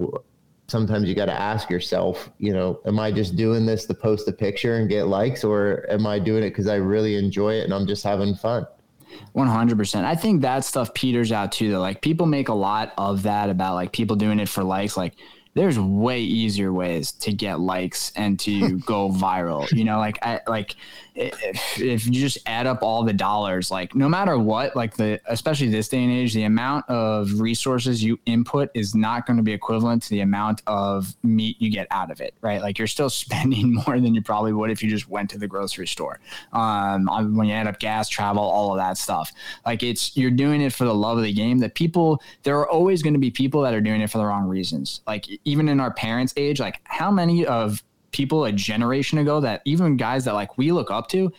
sometimes you got to ask yourself, you know, am I just doing this to post a picture and get likes, or am I doing it because I really enjoy it and I'm just having fun? One hundred percent. I think that stuff peters out too. Though, like people make a lot of that about like people doing it for likes. Like, there's way easier ways to get likes and to go viral. You know, like I like if, if you just add up all the dollars, like no matter what, like the especially this day and age, the amount of resources you input is not going to be equivalent to the amount of meat you get out of it. Right? Like you're still spending more than you probably would if you just went to the grocery store. Um, when you add up gas, travel, all of that stuff. Like it's you're doing it for the love of the game. That people there are always going to be people that are doing it for the wrong reasons. Like even in our parents' age, like how many of people a generation ago that even guys that like we look up to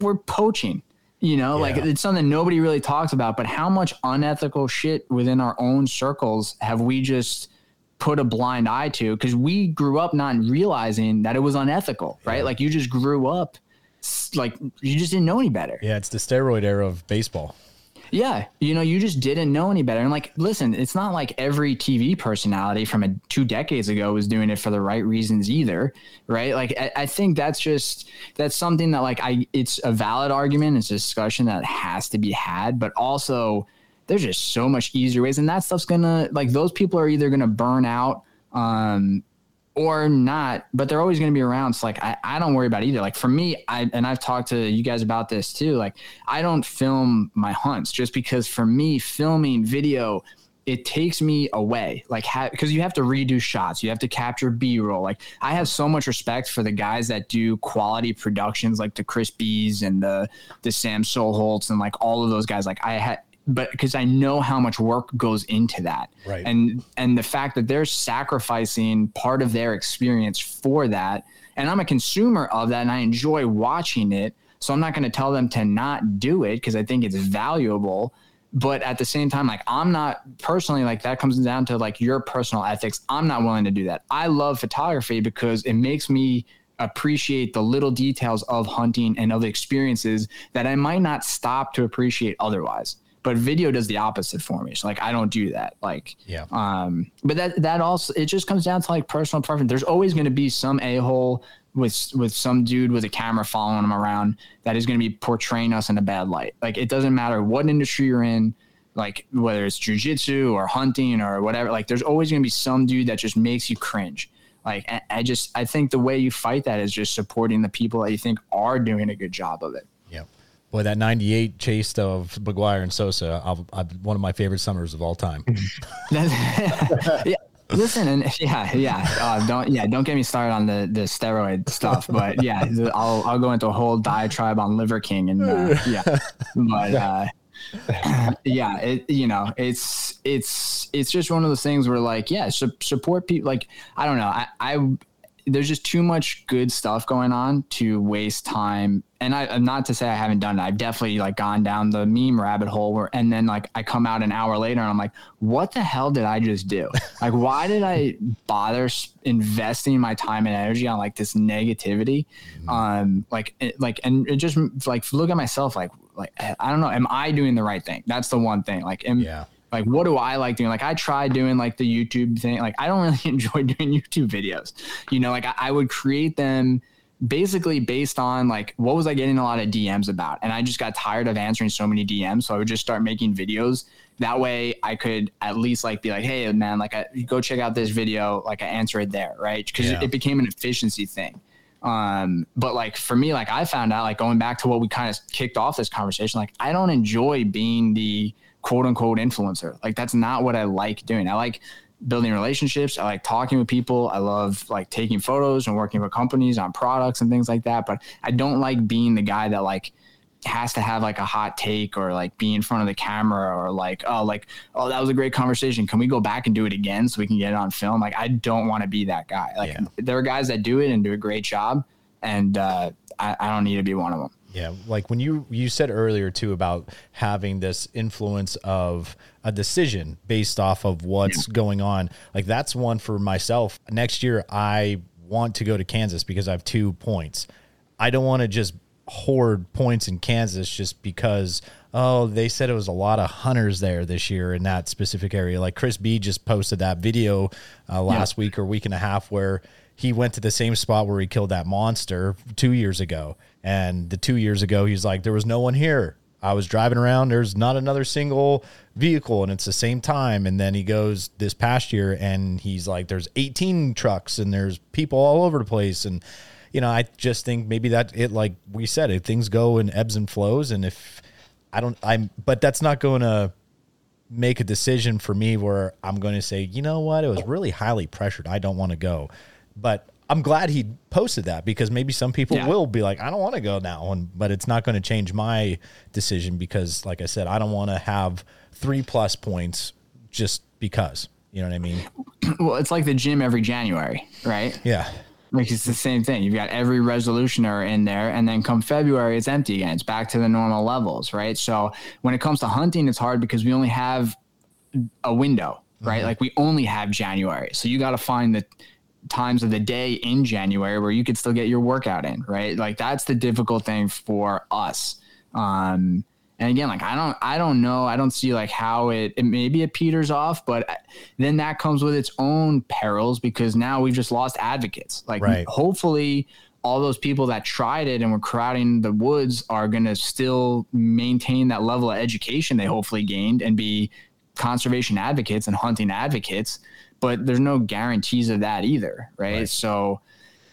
were poaching. You know, like it's something nobody really talks about, but how much unethical shit within our own circles have we just put a blind eye to because we grew up not realizing that it was unethical, right? Like you just grew up like you just didn't know any better. Yeah, it's the steroid era of baseball. Yeah, you know, you just didn't know any better. And like, listen, it's not like every TV personality from a, two decades ago was doing it for the right reasons either, right? Like, I, I think that's just that's something that like I it's a valid argument. It's a discussion that has to be had, but also there's just so much easier ways, and that stuff's gonna like those people are either gonna burn out. Um, or not, but they're always going to be around. So like, I, I don't worry about either. Like for me, I, and I've talked to you guys about this too. Like I don't film my hunts just because for me, filming video, it takes me away. Like, ha- cause you have to redo shots. You have to capture B roll. Like I have so much respect for the guys that do quality productions, like the Chris and the, the Sam Soholts and like all of those guys. Like I had, but because I know how much work goes into that, Right. and and the fact that they're sacrificing part of their experience for that, and I'm a consumer of that, and I enjoy watching it. So I'm not going to tell them to not do it because I think it's valuable. But at the same time, like I'm not personally like that comes down to like your personal ethics. I'm not willing to do that. I love photography because it makes me appreciate the little details of hunting and of experiences that I might not stop to appreciate otherwise. But video does the opposite for me. So like I don't do that. Like Yeah. um, but that that also it just comes down to like personal preference. There's always going to be some a hole with with some dude with a camera following him around that is going to be portraying us in a bad light. Like it doesn't matter what industry you're in, like whether it's jujitsu or hunting or whatever. Like there's always going to be some dude that just makes you cringe. Like I, I just I think the way you fight that is just supporting the people that you think are doing a good job of it. Boy, that 98 chase of McGwire and Sosa, I've, I've, one of my favorite summers of all time. Yeah. Listen, and yeah, yeah, uh, don't yeah, don't get me started on the the steroid stuff. But yeah, I'll I'll go into a whole diatribe on Liver King and uh, yeah, but uh, yeah, it you know it's it's it's just one of those things where like yeah, su- support people. Like I don't know, I I there's just too much good stuff going on to waste time. And I I'm not to say I haven't done it. I've definitely like gone down the meme rabbit hole where and then like I come out an hour later and I'm like, what the hell did I just do? like why did I bother investing my time and energy on like this negativity? Um like it, like and it just like look at myself like like I don't know, am I doing the right thing? That's the one thing. Like am, Yeah. Like what do i like doing? Like i tried doing like the youtube thing. Like i don't really enjoy doing youtube videos. You know like i, I would create them basically based on like what was i getting a lot of dms about? And i just got tired of answering so many dms so i would just start making videos. That way i could at least like be like hey man like I, go check out this video like i answer it there right? Because Yeah. it became an efficiency thing. Um but like for me like i found out like going back to what we kind of kicked off this conversation like i don't enjoy being the quote unquote influencer. Like that's not what i like doing. I like building relationships. I like talking with people. I love like taking photos and working with companies on products and things like that. But i don't like being the guy that like has to have like a hot take or like be in front of the camera or like oh like oh that was a great conversation. Can we go back and do it again so we can get it on film? Like i don't want to be that guy. Like Yeah. there are guys that do it and do a great job. And uh, I, I don't need to be one of them Yeah, like when you you said earlier too about having this influence of a decision based off of what's going on. Like that's one for myself. Next year I want to go to Kansas because I have 2 points. I don't want to just hoard points in Kansas just because oh they said it was a lot of hunters there this year in that specific area. Like Chris B just posted that video uh, last week or week and a half where he went to the same spot where he killed that monster two years ago. And the two years ago, he's like, there was no one here. I was driving around. There's not another single vehicle, and it's the same time. And then he goes this past year, and he's like, there's 18 trucks, and there's people all over the place. And you know, I just think maybe that it, like we said, it things go in ebbs and flows. And if I don't, I'm, but that's not going to make a decision for me where I'm going to say, you know what, it was really highly pressured. I don't want to go. But I'm glad he posted that because maybe some people Yeah. will be like, I don't want to go now. And but it's not going to change my decision because, like I said, I don't want to have three plus points just because. You know what I mean? well it's like the gym every january right Yeah. Like it's the same thing. You've got every resolutioner in there, and then come February, it's empty again. It's back to the normal levels, right? So when it comes to hunting, it's hard because we only have a window, right? Mm-hmm. Like we only have January. So you got to find the times of the day in January where you could still get your workout in, right? Like that's the difficult thing for us. Um, and again, like I don't, I don't know, I don't see like how it, it maybe it peters off, but then that comes with its own perils because now we've just lost advocates. Like Right. hopefully all those people that tried it and were crowding the woods are going to still maintain that level of education they hopefully gained and be conservation advocates and hunting advocates but there's no guarantees of that either right, Right. so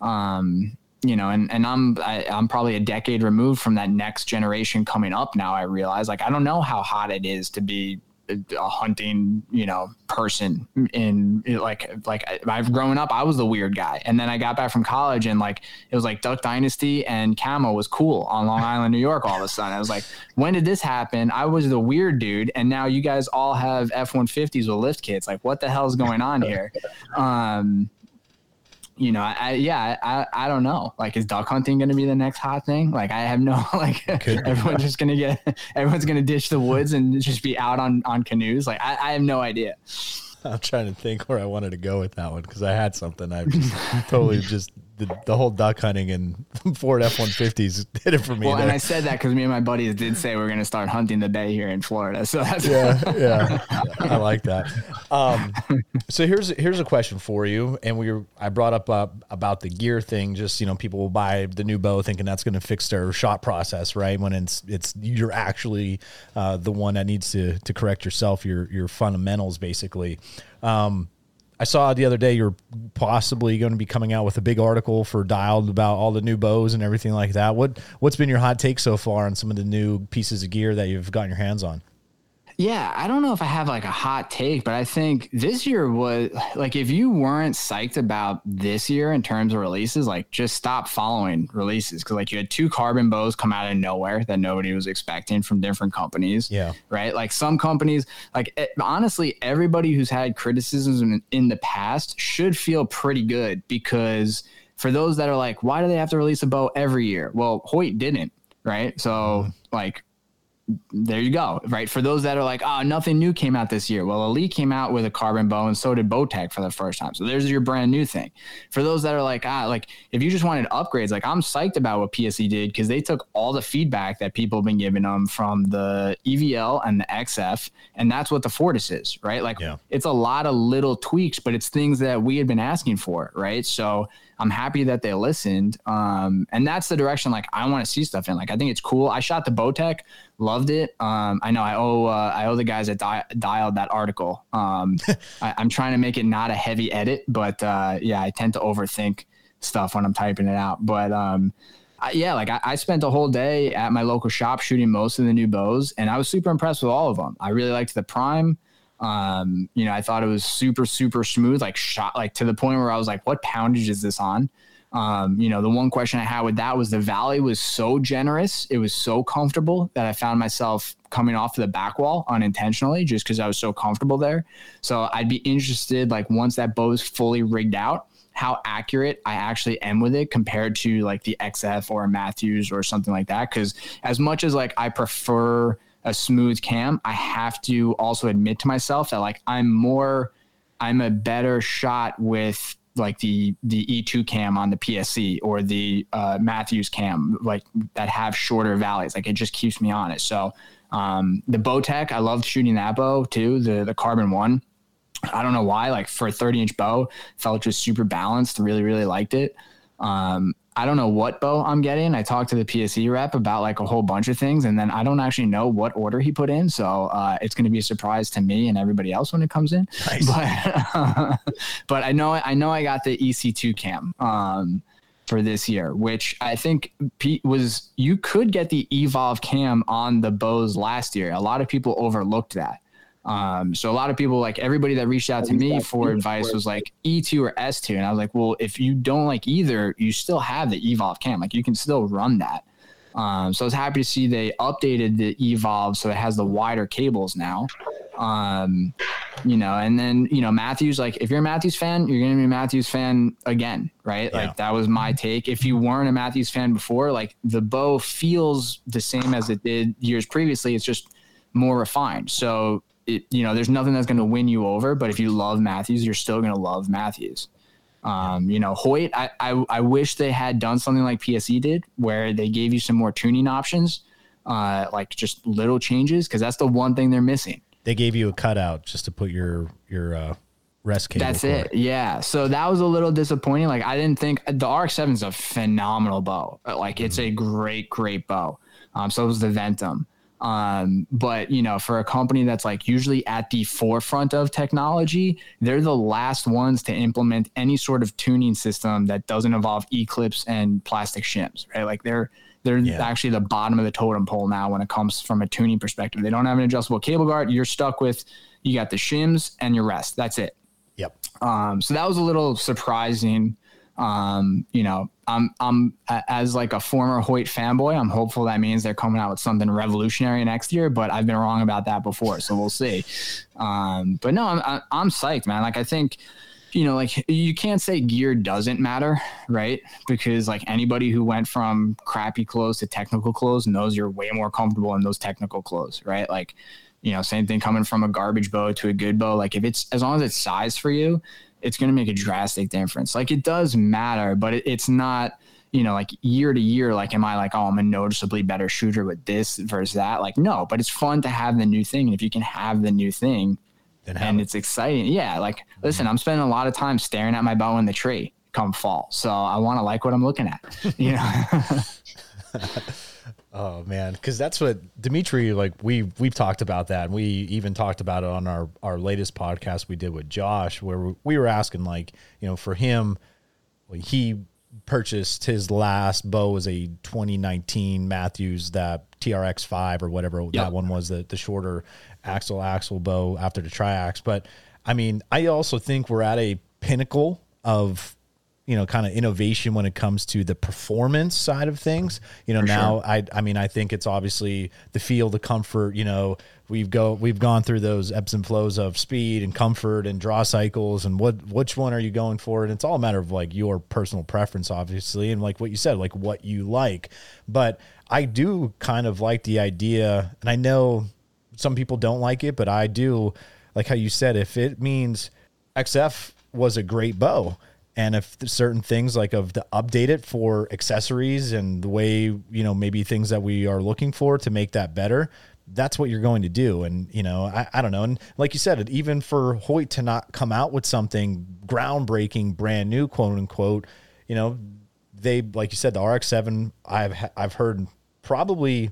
um you know and and i'm I, i'm probably a decade removed from that next generation coming up now i realize like i don't know how hot it is to be a, hunting you know person in like like i've grown up i was the weird guy. And then i got back from college and like it was like duck dynasty and camo was cool on long island new york all of a sudden. I was like when did this happen? I was the weird dude and now you guys all have f-150s with lift kits like what the hell's going on here? Um you know, I, I yeah, I, I don't know. Like, is duck hunting going to be the next hot thing? Like, I have no like. Everyone's just going to get. Everyone's going to ditch the woods and just be out on on canoes. Like, I, I have no idea. I'm trying to think where I wanted to go with that one because I had something. I just totally just the, the whole duck hunting and Ford F 150s did it for me. Well, and. I said that because me and my buddies did say we're going to start hunting the bay here in Florida. So that's yeah, yeah, I like that. Um, so here's here's a question for you, and we were, I brought up uh, about the gear thing. Just you know, people will buy the new bow thinking that's going to fix their shot process, right? When it's it's you're actually uh, the one that needs to to correct yourself, your your fundamentals, basically. Um, I saw the other day you're possibly going to be coming out with a big article for Dialed about all the new bows and everything like that. What what's been your hot take so far on some of the new pieces of gear that you've gotten your hands on? Yeah, I don't know if I have like a hot take, but I think this year was like if you weren't psyched about this year in terms of releases, like just stop following releases because like you had two carbon bows come out of nowhere that nobody was expecting from different companies. Yeah. Right. Like some companies, like eh, honestly, everybody who's had criticisms in, in the past should feel pretty good because for those that are like, why do they have to release a bow every year? Well, Hoyt didn't. Right. So like there you go. Right. For those that are like, oh, nothing new came out this year. Well, Elite came out with a carbon bow and so did Bowtech for the first time. So there's your brand new thing. For those that are like, ah, like if you just wanted upgrades, like I'm psyched about what PSE did because they took all the feedback that people have been giving them from the EVL and the XF. And that's what the Fortis is, right? Like Yeah. it's a lot of little tweaks, but it's things that we had been asking for, right? So I'm happy that they listened. Um, and that's the direction like I want to see stuff in. Like I think it's cool. I shot the Bowtech, loved it. Um, I know I owe uh, I owe the guys that di- dialed that article. Um, I, I'm trying to make it not a heavy edit, but uh, yeah, I tend to overthink stuff when I'm typing it out. But um, I, yeah, like I, I spent a whole day at my local shop shooting most of the new bows, and I was super impressed with all of them. I really liked the Prime. Um, you know, I thought it was super, super smooth, like shot, like to the point where I was like, what poundage is this on? Um, you know, the one question I had with that was the valley was so generous, it was so comfortable that I found myself coming off the back wall unintentionally just because I was so comfortable there. So I'd be interested, like once that bow is fully rigged out, how accurate I actually am with it compared to like the XF or Mathews or something like that. Because as much as like I prefer a smooth cam, I have to also admit to myself that like I'm more, I'm a better shot with like the the E2 cam on the PSE or the uh, Mathews cam, like that have shorter valleys. Like it just keeps me on it. So um, the Bowtech, I loved shooting that bow too, the the carbon one. I don't know why, like for a 30 inch bow, felt just super balanced. Really, really liked it. Um, I don't know what bow I'm getting. I talked to the PSE rep about like a whole bunch of things, and then I don't actually know what order he put in. So uh, it's going to be a surprise to me and everybody else when it comes in. Nice. But but I know I know I got the EC2 cam um, for this year, which I think Pete was you could get the Evolve cam on the bows last year. A lot of people overlooked that. Um, so a lot of people, like everybody that reached out to me for advice was like E2 or S2. And I was like, well, if you don't like either, you still have the Evolve cam. Like you can still run that. Um, so I was happy to see they updated the Evolve so it has the wider cables now. Um, you know, and then, you know, Mathews. like if you're a Mathews fan, you're going to be a Mathews fan again, right? Yeah. Like that was my take. If you weren't a Mathews fan before, like the bow feels the same as it did years previously. It's just more refined. So it, you know, there's nothing that's going to win you over. But if you love Mathews, you're still going to love Mathews. Um, you know, Hoyt, I, I, I wish they had done something like PSE did, where they gave you some more tuning options, uh, like just little changes, because that's the one thing they're missing. They gave you a cutout just to put your your uh, rest cable. That's it. Yeah. So that was a little disappointing. Like I didn't think the RX-7 is a phenomenal bow. Like it's mm-hmm. a great, great bow. Um, so it was the Ventum. Um, but you know, for a company that's like usually at the forefront of technology, they're the last ones to implement any sort of tuning system that doesn't involve E-clips and plastic shims, right? Like they're they're yeah. actually the bottom of the totem pole now when it comes from a tuning perspective. They don't have an adjustable cable guard. You're stuck with you got the shims and your rest. That's it. Yep. Um, so that was a little surprising um, you know, I'm I'm as like a former Hoyt fanboy. I'm hopeful that means they're coming out with something revolutionary next year. But I've been wrong about that before, so we'll see. Um, but no, I'm I'm psyched, man. Like I think you know, like you can't say gear doesn't matter, right? Because like anybody who went from crappy clothes to technical clothes knows you're way more comfortable in those technical clothes, right? Like, you know, same thing coming from a garbage bow to a good bow. Like if it's as long as it's size for you, it's going to make a drastic difference. Like it does matter, but it, it's not, you know, like year to year, like, am I like, oh, I'm a noticeably better shooter with this versus that? Like, no, but it's fun to have the new thing. And if you can have the new thing then and it. it's exciting, yeah. Like, mm-hmm. listen, I'm spending a lot of time staring at my bow in the tree come fall. So I want to like what I'm looking at, you know? Oh man, because that's what Dimitri like. We we've talked about that, and we even talked about it on our our latest podcast we did with Josh, where we were asking like, you know, for him, he purchased his last bow was a 2019 Mathews that TRX five or whatever yep. that one was the the shorter axle axle bow after the triax. But I mean, I also think we're at a pinnacle of you know kind of innovation when it comes to the performance side of things. You know For now sure. i i mean i think it's obviously the feel the comfort you know we've go we've gone through those ebbs and flows of speed and comfort and draw cycles and what which one are you going for? And it's all a matter of like your personal preference obviously and like what you said like what you like. But i do kind of like the idea and i know some people don't like it but i do like how you said if it means xf was a great bow and if certain things like of the update it for accessories and the way you know maybe things that we are looking for to make that better that's what you're going to do. And you know I, I don't know. And like you said even for hoyt to not come out with something groundbreaking brand new quote unquote you know they like you said the rx7 i've i've heard probably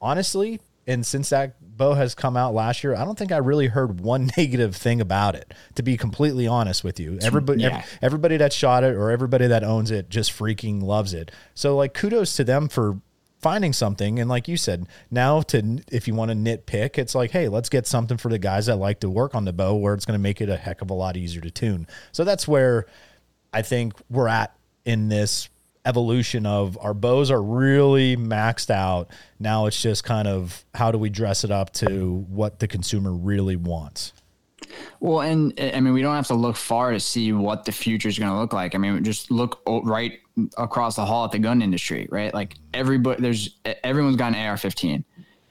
honestly and since that bow has come out last year, I don't think I really heard one negative thing about it. To be completely honest with you, everybody, yeah. every, everybody that shot it or everybody that owns it just freaking loves it. So like, kudos to them for finding something. And like you said, now to if you want to nitpick, it's like, hey, let's get something for the guys that like to work on the bow, where it's going to make it a heck of a lot easier to tune. So that's where I think we're at in this evolution of our bows are really maxed out. Now it's just kind of how do we dress it up to what the consumer really wants. Well, and I mean, we don't have to look far to see what the future is going to look like. I mean, just look right across the hall at the gun industry, right? Like everybody, there's everyone's got an AR-15.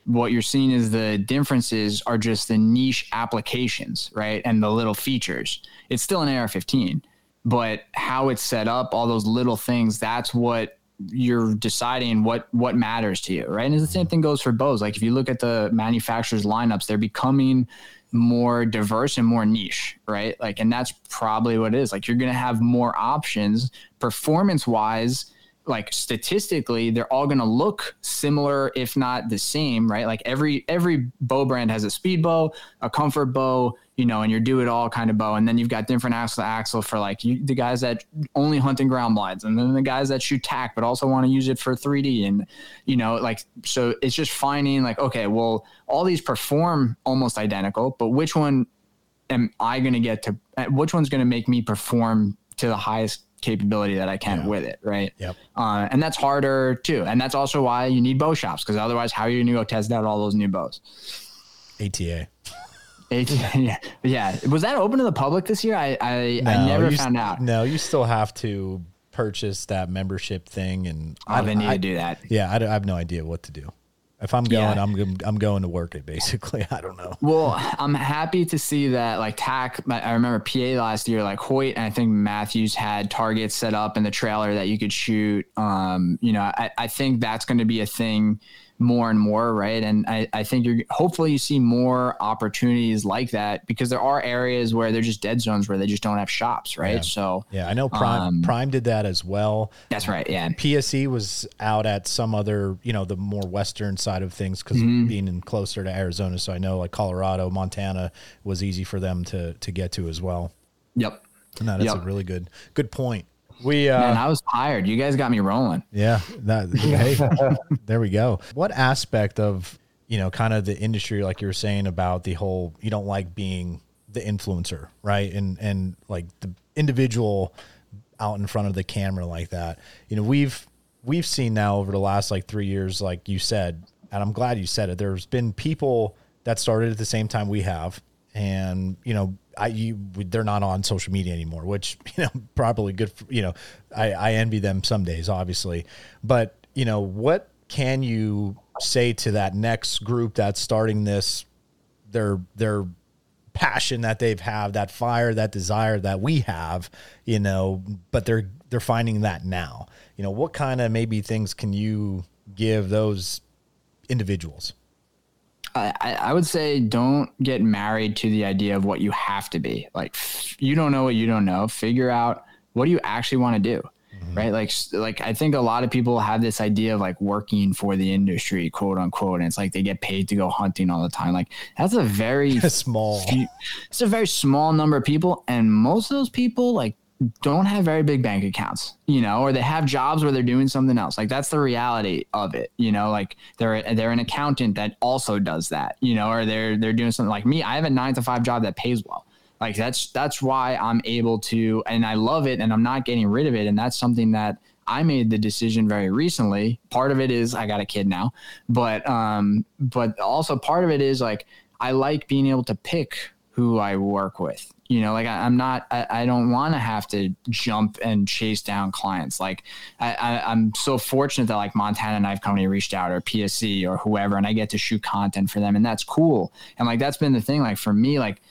What you're seeing is the differences are just the niche applications, right, and the little features. It's still an AR-15, but how it's set up, all those little things, that's what you're deciding what what matters to you, right? And the same thing goes for bows. Like if you look at the manufacturers' lineups, they're becoming more diverse and more niche, right? Like, and that's probably what it is. Like, you're going to have more options performance wise. Like statistically, they're all going to look similar, if not the same, right? Like every every bow brand has a speed bow, a comfort bow, you know, and your do it all kind of bow. And then you've got different axle to axle for like you, the guys that only hunt in ground blinds, and then the guys that shoot TAC but also want to use it for 3D. And, you know, like, so it's just finding like, okay, well, all these perform almost identical, but which one am I going to get to, which one's going to make me perform to the highest capability that I can yeah. with it, right? Yep. Uh, and that's harder too, and that's also why you need bow shops because otherwise, how are you going to go test out all those new bows? ATA. yeah, yeah. Was that open to the public this year? I I, no, I never found st- out. No, you still have to purchase that membership thing, and I, I need I, to do that. Yeah, I, I, have no idea what to do. If I'm going, yeah. I'm I'm going to work it. Basically, I don't know. Well, I'm happy to see that like TAC. I remember PA last year, like Hoyt, and I think Mathews had targets set up in the trailer that you could shoot. Um, you know, I, I think that's going to be a thing more and more, right? And I, I think you're hopefully you see more opportunities like that because there are areas where they're just dead zones where they just don't have shops, right? Yeah. So yeah, I know Prime um, Prime did that as well. That's right. Yeah, PSE was out at some other, you know, the more western side of things because mm-hmm. being in closer to Arizona. So I know like Colorado, Montana was easy for them to to get to as well. Yep. No, that's yep. a really good good point. We uh, Man, I was tired. You guys got me rolling. Yeah, that hey, there we go. What aspect of you know kind of the industry, like you were saying about the whole, you don't like being the influencer, right? And and like the individual out in front of the camera like that. You know, we've we've seen now over the last like three years, like you said, and I'm glad you said it. There's been people that started at the same time we have, and you know I you they're not on social media anymore, which you know probably good. For, you know, I, I envy them some days, obviously, but you know what can you say to that next group that's starting this? Their their passion that they've have, that fire, that desire that we have, you know, but they're they're finding that now. You know, what kind of maybe things can you give those individuals? I, I would say don't get married to the idea of what you have to be. Like you don't know what you don't know. Figure out what do you actually want to do. Mm-hmm. Right. Like, like I think a lot of people have this idea of like working for the industry, quote unquote. And it's like they get paid to go hunting all the time. Like that's a very small, few, it's a very small number of people. And most of those people like don't have very big bank accounts, you know, or they have jobs where they're doing something else. Like that's the reality of it, you know, like they're they're an accountant that also does that, you know, or they're they're doing something like me. I have a 9 to 5 job that pays well. Like that's that's why I'm able to and I love it and I'm not getting rid of it and that's something that I made the decision very recently. Part of it is I got a kid now, but um but also part of it is like I like being able to pick who I work with you know like I, am not I, I don't want to have to jump and chase down clients like I, I am so fortunate that like montana knife company reached out or pse or whoever and i get to shoot content for them and that's cool and like that's been the thing like for me like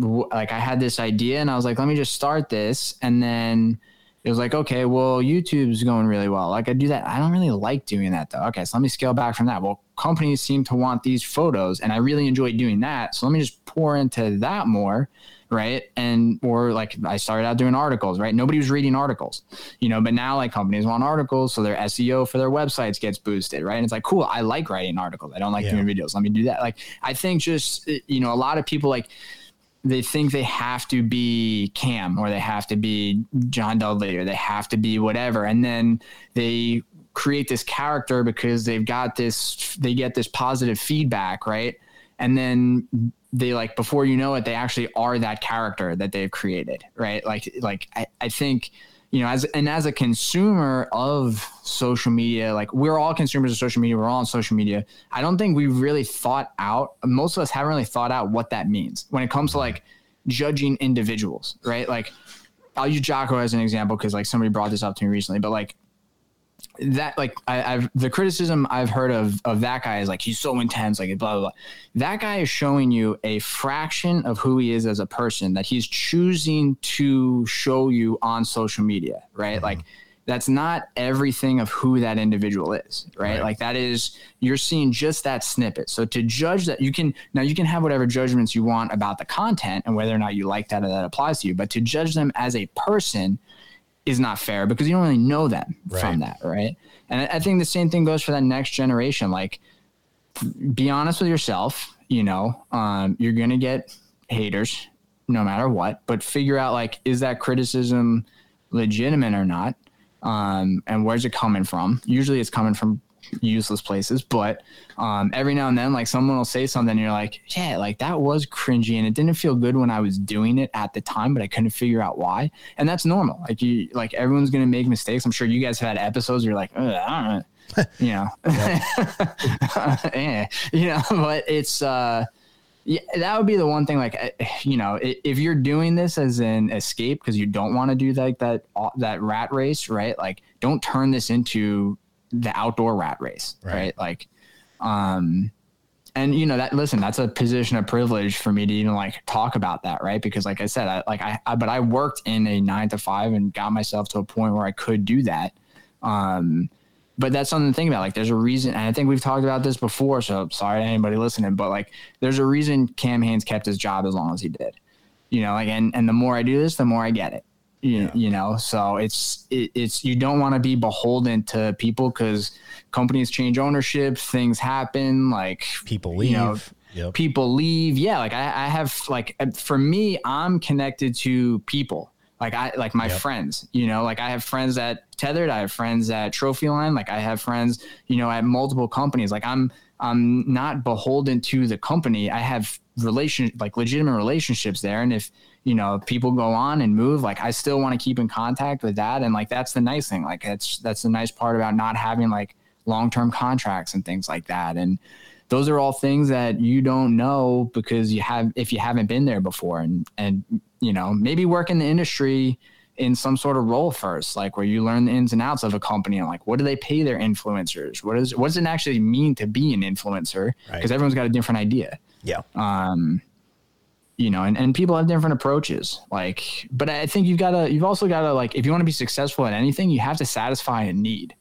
w- like i had this idea and i was like let me just start this and then it was like, okay, well, YouTube's going really well. Like I do that. I don't really like doing that though. Okay, so let me scale back from that. Well, companies seem to want these photos and I really enjoy doing that. So let me just pour into that more right? And or like i started out doing articles right? Nobody was reading articles you know but now like companies want articles so their seo for their websites gets boosted right? And it's like cool i like writing articles. I don't like yeah. doing videos. Let me do that. Like i think just eh, you know a lot of people like they think they have to be cam or they have to be john dudley or they have to be whatever. And then they create this character because they've got this they get this positive feedback right? And then they like before you know it they actually are that character that they've created right like like i, I think you know, as and as a consumer of social media, like we're all consumers of social media, we're all on social media. I don't think we've really thought out. Most of us haven't really thought out what that means when it comes to like judging individuals, right? Like, I'll use Jocko as an example because like somebody brought this up to me recently, but like that like I, have the criticism I've heard of of that guy is like he's so intense, like blah blah blah. That guy is showing you a fraction of who he is as a person that he's choosing to show you on social media, right? Mm-hmm. Like that's not everything of who that individual is, right? right? Like that is you're seeing just that snippet. So to judge that, you can now you can have whatever judgments you want about the content and whether or not you like that or that applies to you, but to judge them as a person is not fair because you don't really know them right. from that, right? And I think the same thing goes for that next generation. Like, be honest with yourself. You know, um, you're gonna get haters no matter what, but figure out like, is that criticism legitimate or not? Um, and where's it coming from? Usually, it's coming from useless places. But um, every now and then, like someone will say something, and you're like, yeah, like that was cringy, and it didn't feel good when I was doing it at the time, but I couldn't figure out why. And that's normal. Like you, like everyone's gonna make mistakes. I'm sure you guys have had episodes. Where you're like, I don't know. you know, yeah, you know, but it's, uh, yeah, that would be the one thing. Like, you know, if you're doing this as an escape because you don't want to do like that that rat race, right? Like, don't turn this into the outdoor rat race, right? right? Like, um, and you know that listen, that's a position of privilege for me to even like talk about that, right? Because like I said, I like I, I but I worked in a nine to five and got myself to a point where I could do that. Um, but that's something to think about. Like, there's a reason, and I think we've talked about this before. So sorry to anybody listening, but like, there's a reason Cam Hanes kept his job as long as he did. You know, like, and and the more I do this, the more I get it you, yeah. you know so it's it, it's you don't want to be beholden to people because companies change ownership things happen like people leave you know, yep. people leave yeah like I, I have like uh, for me i'm connected to people like i like my yep. friends you know like i have friends at Tethrd i have friends at Trophyline, like i have friends you know at multiple companies like i'm i'm not beholden to the company i have relation like legitimate relationships there and if you know people go on and move like i still want to keep in contact with that and like that's the nice thing like that's that's the nice part about not having like long-term contracts and things like that and those are all things that you don't know because you have if you haven't been there before and and you know maybe work in the industry in some sort of role first like where you learn the ins and outs of a company and like what do they pay their influencers? What is what does it actually mean to be an influencer? Because right. everyone's got a different idea. Yeah. Um you know, and, and people have different approaches. Like, but I think you've got to, you've also got to, like, if you want to be successful at anything, you have to satisfy a need,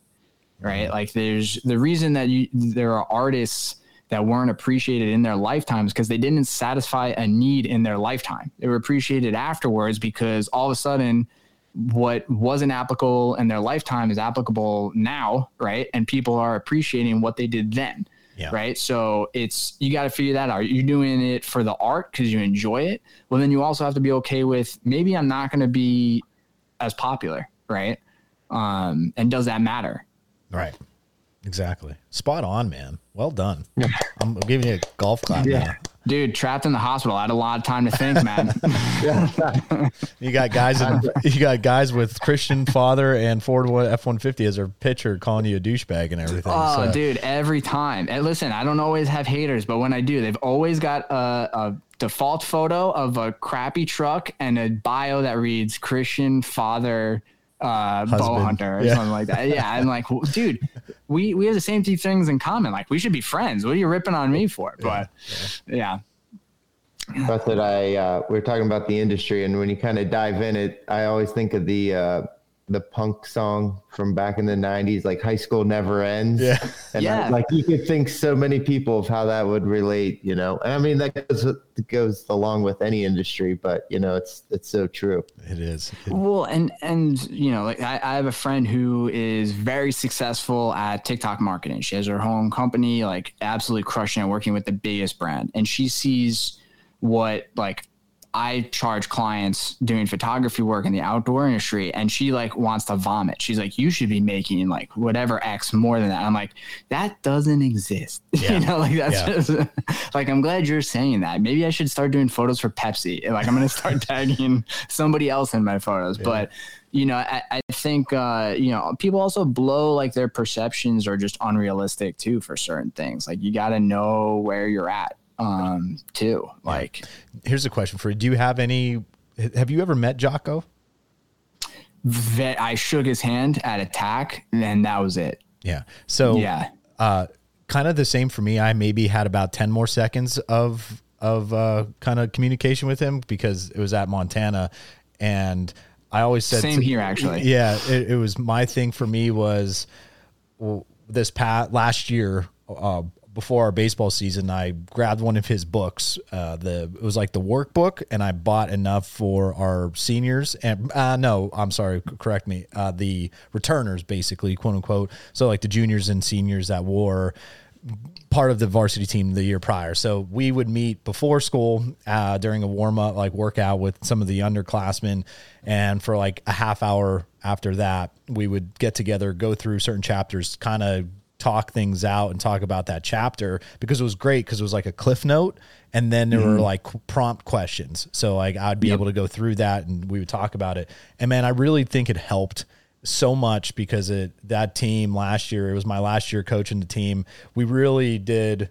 right? Mm-hmm. Like, there's the reason that you, there are artists that weren't appreciated in their lifetimes because they didn't satisfy a need in their lifetime. They were appreciated afterwards because all of a sudden, what wasn't applicable in their lifetime is applicable now, right? And people are appreciating what they did then. Yeah. Right. So it's, you got to figure that out. You're doing it for the art because you enjoy it? Well, then you also have to be okay with maybe I'm not going to be as popular. Right. Um, and does that matter? Right. Exactly. Spot on, man. Well done. I'm giving you a golf clap. Yeah. Dude, trapped in the hospital. I had a lot of time to think, man. you got guys in, you got guys with Christian father and Ford F one fifty as their pitcher calling you a douchebag and everything. Oh, so. dude, every time. And listen, I don't always have haters, but when I do, they've always got a, a default photo of a crappy truck and a bio that reads Christian father uh, bow hunter or yeah. something like that. Yeah, I'm like, well, dude, we we have the same two things in common. Like, we should be friends. What are you ripping on me for? But yeah. yeah. That's what I uh, we are talking about the industry, and when you kind of dive in it, I always think of the uh, the punk song from back in the 90s like high school never ends. Yeah. And yeah. I, like you could think so many people of how that would relate you know? And i mean that goes, goes along with any industry but you know it's it's so true. It is. Well and and you know like I, I have a friend who is very successful at tiktok marketing. She has her own company like absolutely crushing it working with the biggest brand. And she sees what like I charge clients doing photography work in the outdoor industry and she like wants to vomit. She's like, you should be making like whatever X more than that. I'm like, that doesn't exist. Yeah. you know, like that's Yeah. just like, I'm glad you're saying that. Maybe I should start doing photos for Pepsi. Like I'm going to start tagging somebody else in my photos. But, you know, I, I think, uh, you know, people also blow like their perceptions are just unrealistic too for certain things. Like you got to know where you're at um too like Here's a question for you. Do you have any? Have you ever met Jocko? That I shook his hand at attack, and that was it. Yeah. So Yeah. uh, kind of the same for me. I maybe had about ten more seconds of of uh, kind of communication with him because it was at Montana, and I always said Same here, actually. Yeah, it, it was my thing for me was well, this past last year. Uh, before our baseball season, I grabbed one of his books. Uh, the it was like the workbook, and I bought enough for our seniors. And uh, no, I'm sorry, correct me. Uh, the returners, basically, quote unquote. So like the juniors and seniors that wore part of the varsity team the year prior. So we would meet before school uh, during a warm up, like workout with some of the underclassmen. And for like a half hour after that, we would get together, go through certain chapters, kind of talk things out and talk about that chapter because it was great because it was like a cliff note and then there were mm-hmm. like prompt questions. So like i'd be able to go through that and we would talk about it. And man i really think it helped so much because it that team last year it was my last year coaching the team. We really did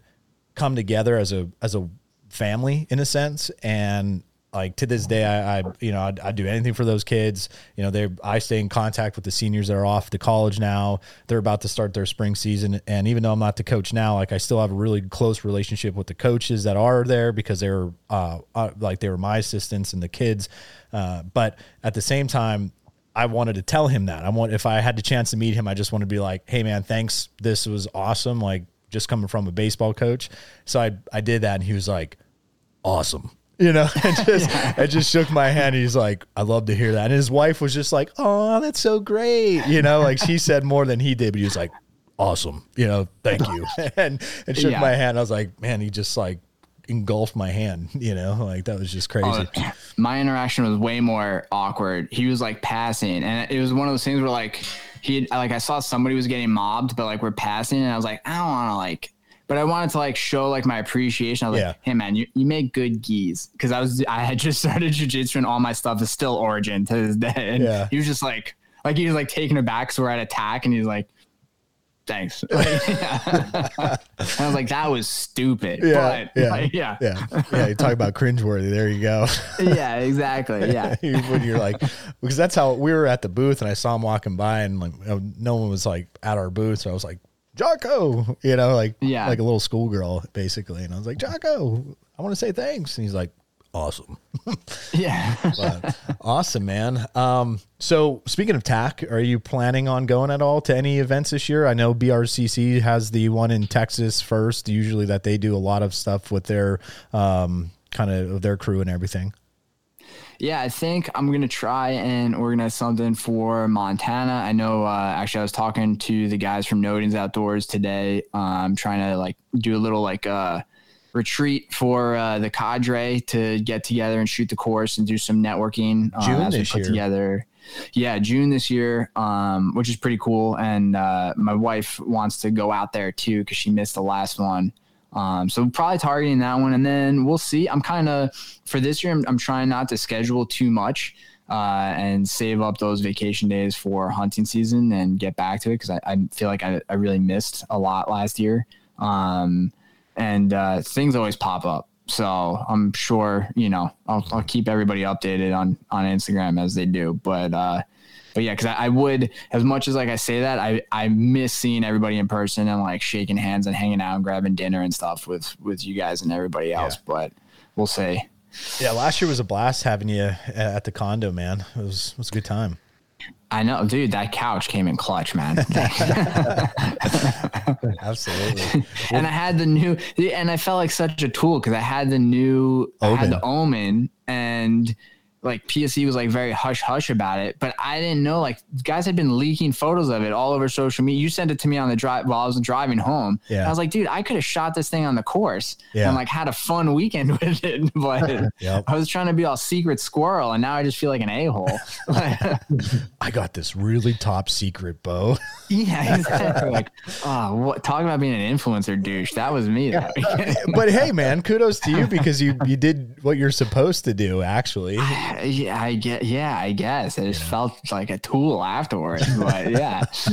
come together as a as a family in a sense and like to this day i, I you know I'd do anything for those kids you know they i stay in contact with the seniors that are off to college now they're about to start their spring season and even though i'm not the coach now like i still have a really close relationship with the coaches that are there because they're uh, uh like they were my assistants and the kids uh, but at the same time I wanted to tell him that. I want if I had the chance to meet him, I just want to be like, "Hey man, thanks. This was awesome." Like just coming from a baseball coach. So I I did that and he was like, "Awesome." You know, and just I just shook my hand. He's like, "I love to hear that." And his wife was just like, "Oh, that's so great." You know, like she said more than he did, but he was like, "Awesome." You know, thank you. and and shook Yeah. my hand. I was like, "Man, he just like engulfed my hand." You know, like that was just oh, crazy. Oh, my interaction was way more awkward. He was like passing, and it was one of those things where like he like I saw somebody was getting mobbed, but like we're passing, and I was like, I don't want to like. But I wanted to like show like my appreciation. I was Yeah. like, "Hey man, you, you make good gis." Because I was I had just started jujitsu and all my stuff is still Origin to this day. And Yeah. he was just like like he was like taken aback. So we're at attack, and he's like, "Thanks." Like, and I was like, "That was stupid." Yeah, but, yeah, like, yeah, yeah, yeah. You talk about cringeworthy. There you go. yeah, exactly. Yeah. when you're like, because that's how we were at the booth, and I saw him walking by, and like no one was like at our booth, so I was like, Jocko, you know, like Yeah. like a little schoolgirl basically, and I was like, Jocko, I want to say thanks, and he's like, awesome, Yeah. But, awesome, man. Um, so speaking of TAC, are you planning on going at all to any events this year? I know BRCC has the one in Texas first, usually that they do a lot of stuff with their um kind of their crew and everything. Yeah, I think I'm gonna try and organize something for Montana. I know. Uh, actually, I was talking to the guys from Nodens Outdoors today. I'm um, trying to like do a little like uh, retreat for uh, the cadre to get together and shoot the course and do some networking. uh, June as this put year. together. Yeah, June this year, um, which is pretty cool. And uh, my wife wants to go out there too because she missed the last one. Um, so probably targeting that one, and then we'll see. I'm kind of for this year. I'm, I'm trying not to schedule too much uh, and save up those vacation days for hunting season and get back to it because I, I feel like I, I really missed a lot last year. Um, and uh, things always pop up. So I'm sure you know I'll, I'll keep everybody updated on on Instagram as they do. But uh, but yeah, because I, I would as much as like I say that I I miss seeing everybody in person and like shaking hands and hanging out and grabbing dinner and stuff with with you guys and everybody else. But we'll see. Yeah, last year was a blast having you uh, at the condo, man. It was it was a good time. I know, dude. That couch came in clutch, man. Absolutely. and I had the new, and I felt like such a tool because I had the new, I had the Omen, and like PSE was like very hush hush about it, but I didn't know like guys had been leaking photos of it all over social media. You sent it to me on the drive while I was driving home. Yeah. I was like, dude, I could have shot this thing on the course Yeah. and like had a fun weekend with it, but Yep. I was trying to be all secret squirrel, and now I just feel like an a hole. I got this really top secret bow. yeah, exactly. like, oh, what? Talk about being an influencer douche. That was me. That but hey, man, kudos to you because you you did what you're supposed to do. Actually, yeah, I get. Yeah, I guess I just felt like a tool afterwards. But yeah.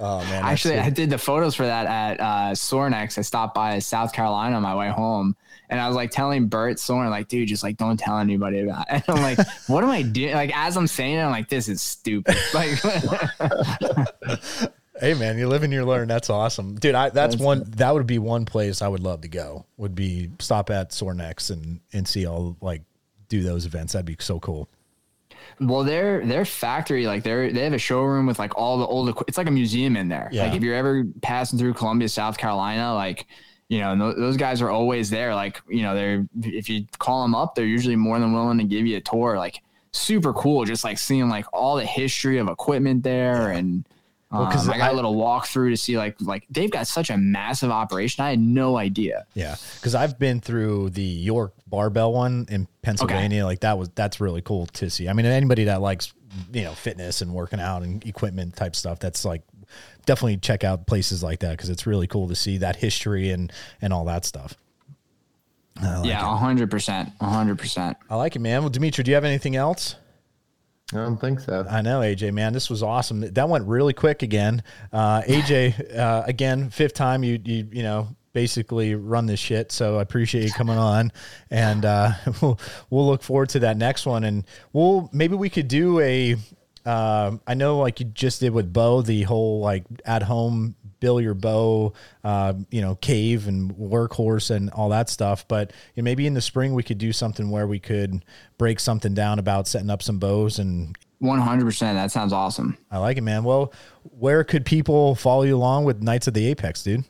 oh man, Actually. I did the photos for that at uh, Sorinex. I stopped by South Carolina on my way home, and I was like telling Bert Sorin, like, dude, just like don't tell anybody about it. And I'm like, what am I doing? Like, as I'm saying it, I'm like, this is stupid. Like, hey man, you live and you learn. That's awesome, dude. I that's That's- one that would be one place I would love to go. Would be stop at Sorinex and and see all like do those events. That'd be so cool. well, their their factory, like, they're they have a showroom with like all the old. It's like a museum in there. Yeah. Like, if you're ever passing through Columbia, South Carolina, like. You know, tho- those guys are always there. Like, you know, they're if you call them up, they're usually more than willing to give you a tour. Like, super cool. Just like seeing like all the history of equipment there, and Well, um, I got I- a little walkthrough to see like like they've got such a massive operation. I had no idea. Yeah, because I've been through the York barbell one in Pennsylvania. Like that was that's really cool to see. I mean, anybody that likes you know fitness and working out and equipment type stuff, that's like definitely check out places like that because it's really cool to see that history and and all that stuff. Like yeah, a hundred percent, a hundred percent. I like it, man. Well, Dimitri, do you have anything else? I don't think so. I know, AJ, man, this was awesome. That went really quick again. Uh, AJ, uh, again, fifth time you you you know basically run this shit. So I appreciate you coming on, and uh, we'll we'll look forward to that next one, and we'll maybe we could do a. Um, I know, like you just did with Bo, the whole like at home bill your bow, uh, you know, cave and workhorse and all that stuff. But you know, maybe in the spring we could do something where we could break something down about setting up some bows and One hundred percent. That sounds awesome. I like it, man. Well, where could people follow you along with Knights of the Apex, dude?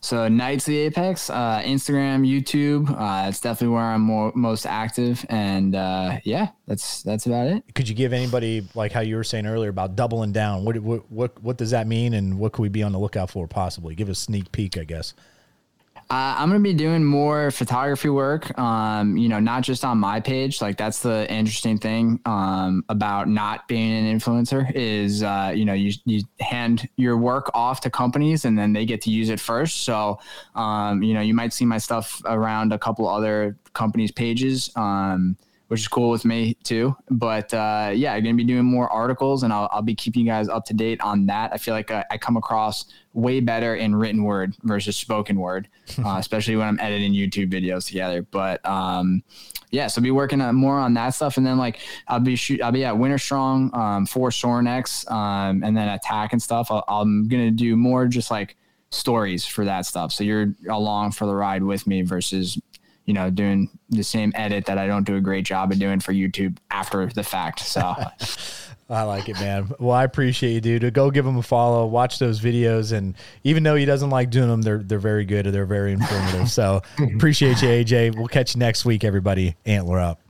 So Knights of the Apex, uh, Instagram, YouTube. Uh, it's definitely where I'm more, most active, and uh, yeah, that's that's about it. Could you give anybody like how you were saying earlier about doubling down? What what what, what does that mean, and what could we be on the lookout for? Possibly give a sneak peek, I guess. Uh, I'm gonna be doing more photography work. Um, you know, not just on my page. Like that's the interesting thing um, about not being an influencer is uh, you know you you hand your work off to companies and then they get to use it first. So um, you know you might see my stuff around a couple other companies' pages. Um, which is cool with me too. But uh, yeah, I'm gonna be doing more articles, and I'll, I'll be keeping you guys up to date on that. I feel like I, I come across way better in written word versus spoken word, uh, especially when I'm editing YouTube videos together. But um, yeah, so I'll be working on more on that stuff, and then like I'll be shoot, I'll be at Winter Strong um, for Sorinex, um, and then Attack and stuff. I'll, I'm gonna do more just like stories for that stuff. So you're along for the ride with me versus you know, doing the same edit that I don't do a great job of doing for YouTube after the fact. So I like it, man. Well, I appreciate you, dude. Go give him a follow, watch those videos, and even though he doesn't like doing them, they're they're very good. And they're very informative. So appreciate you, AJ. We'll catch you next week, everybody. Antler up.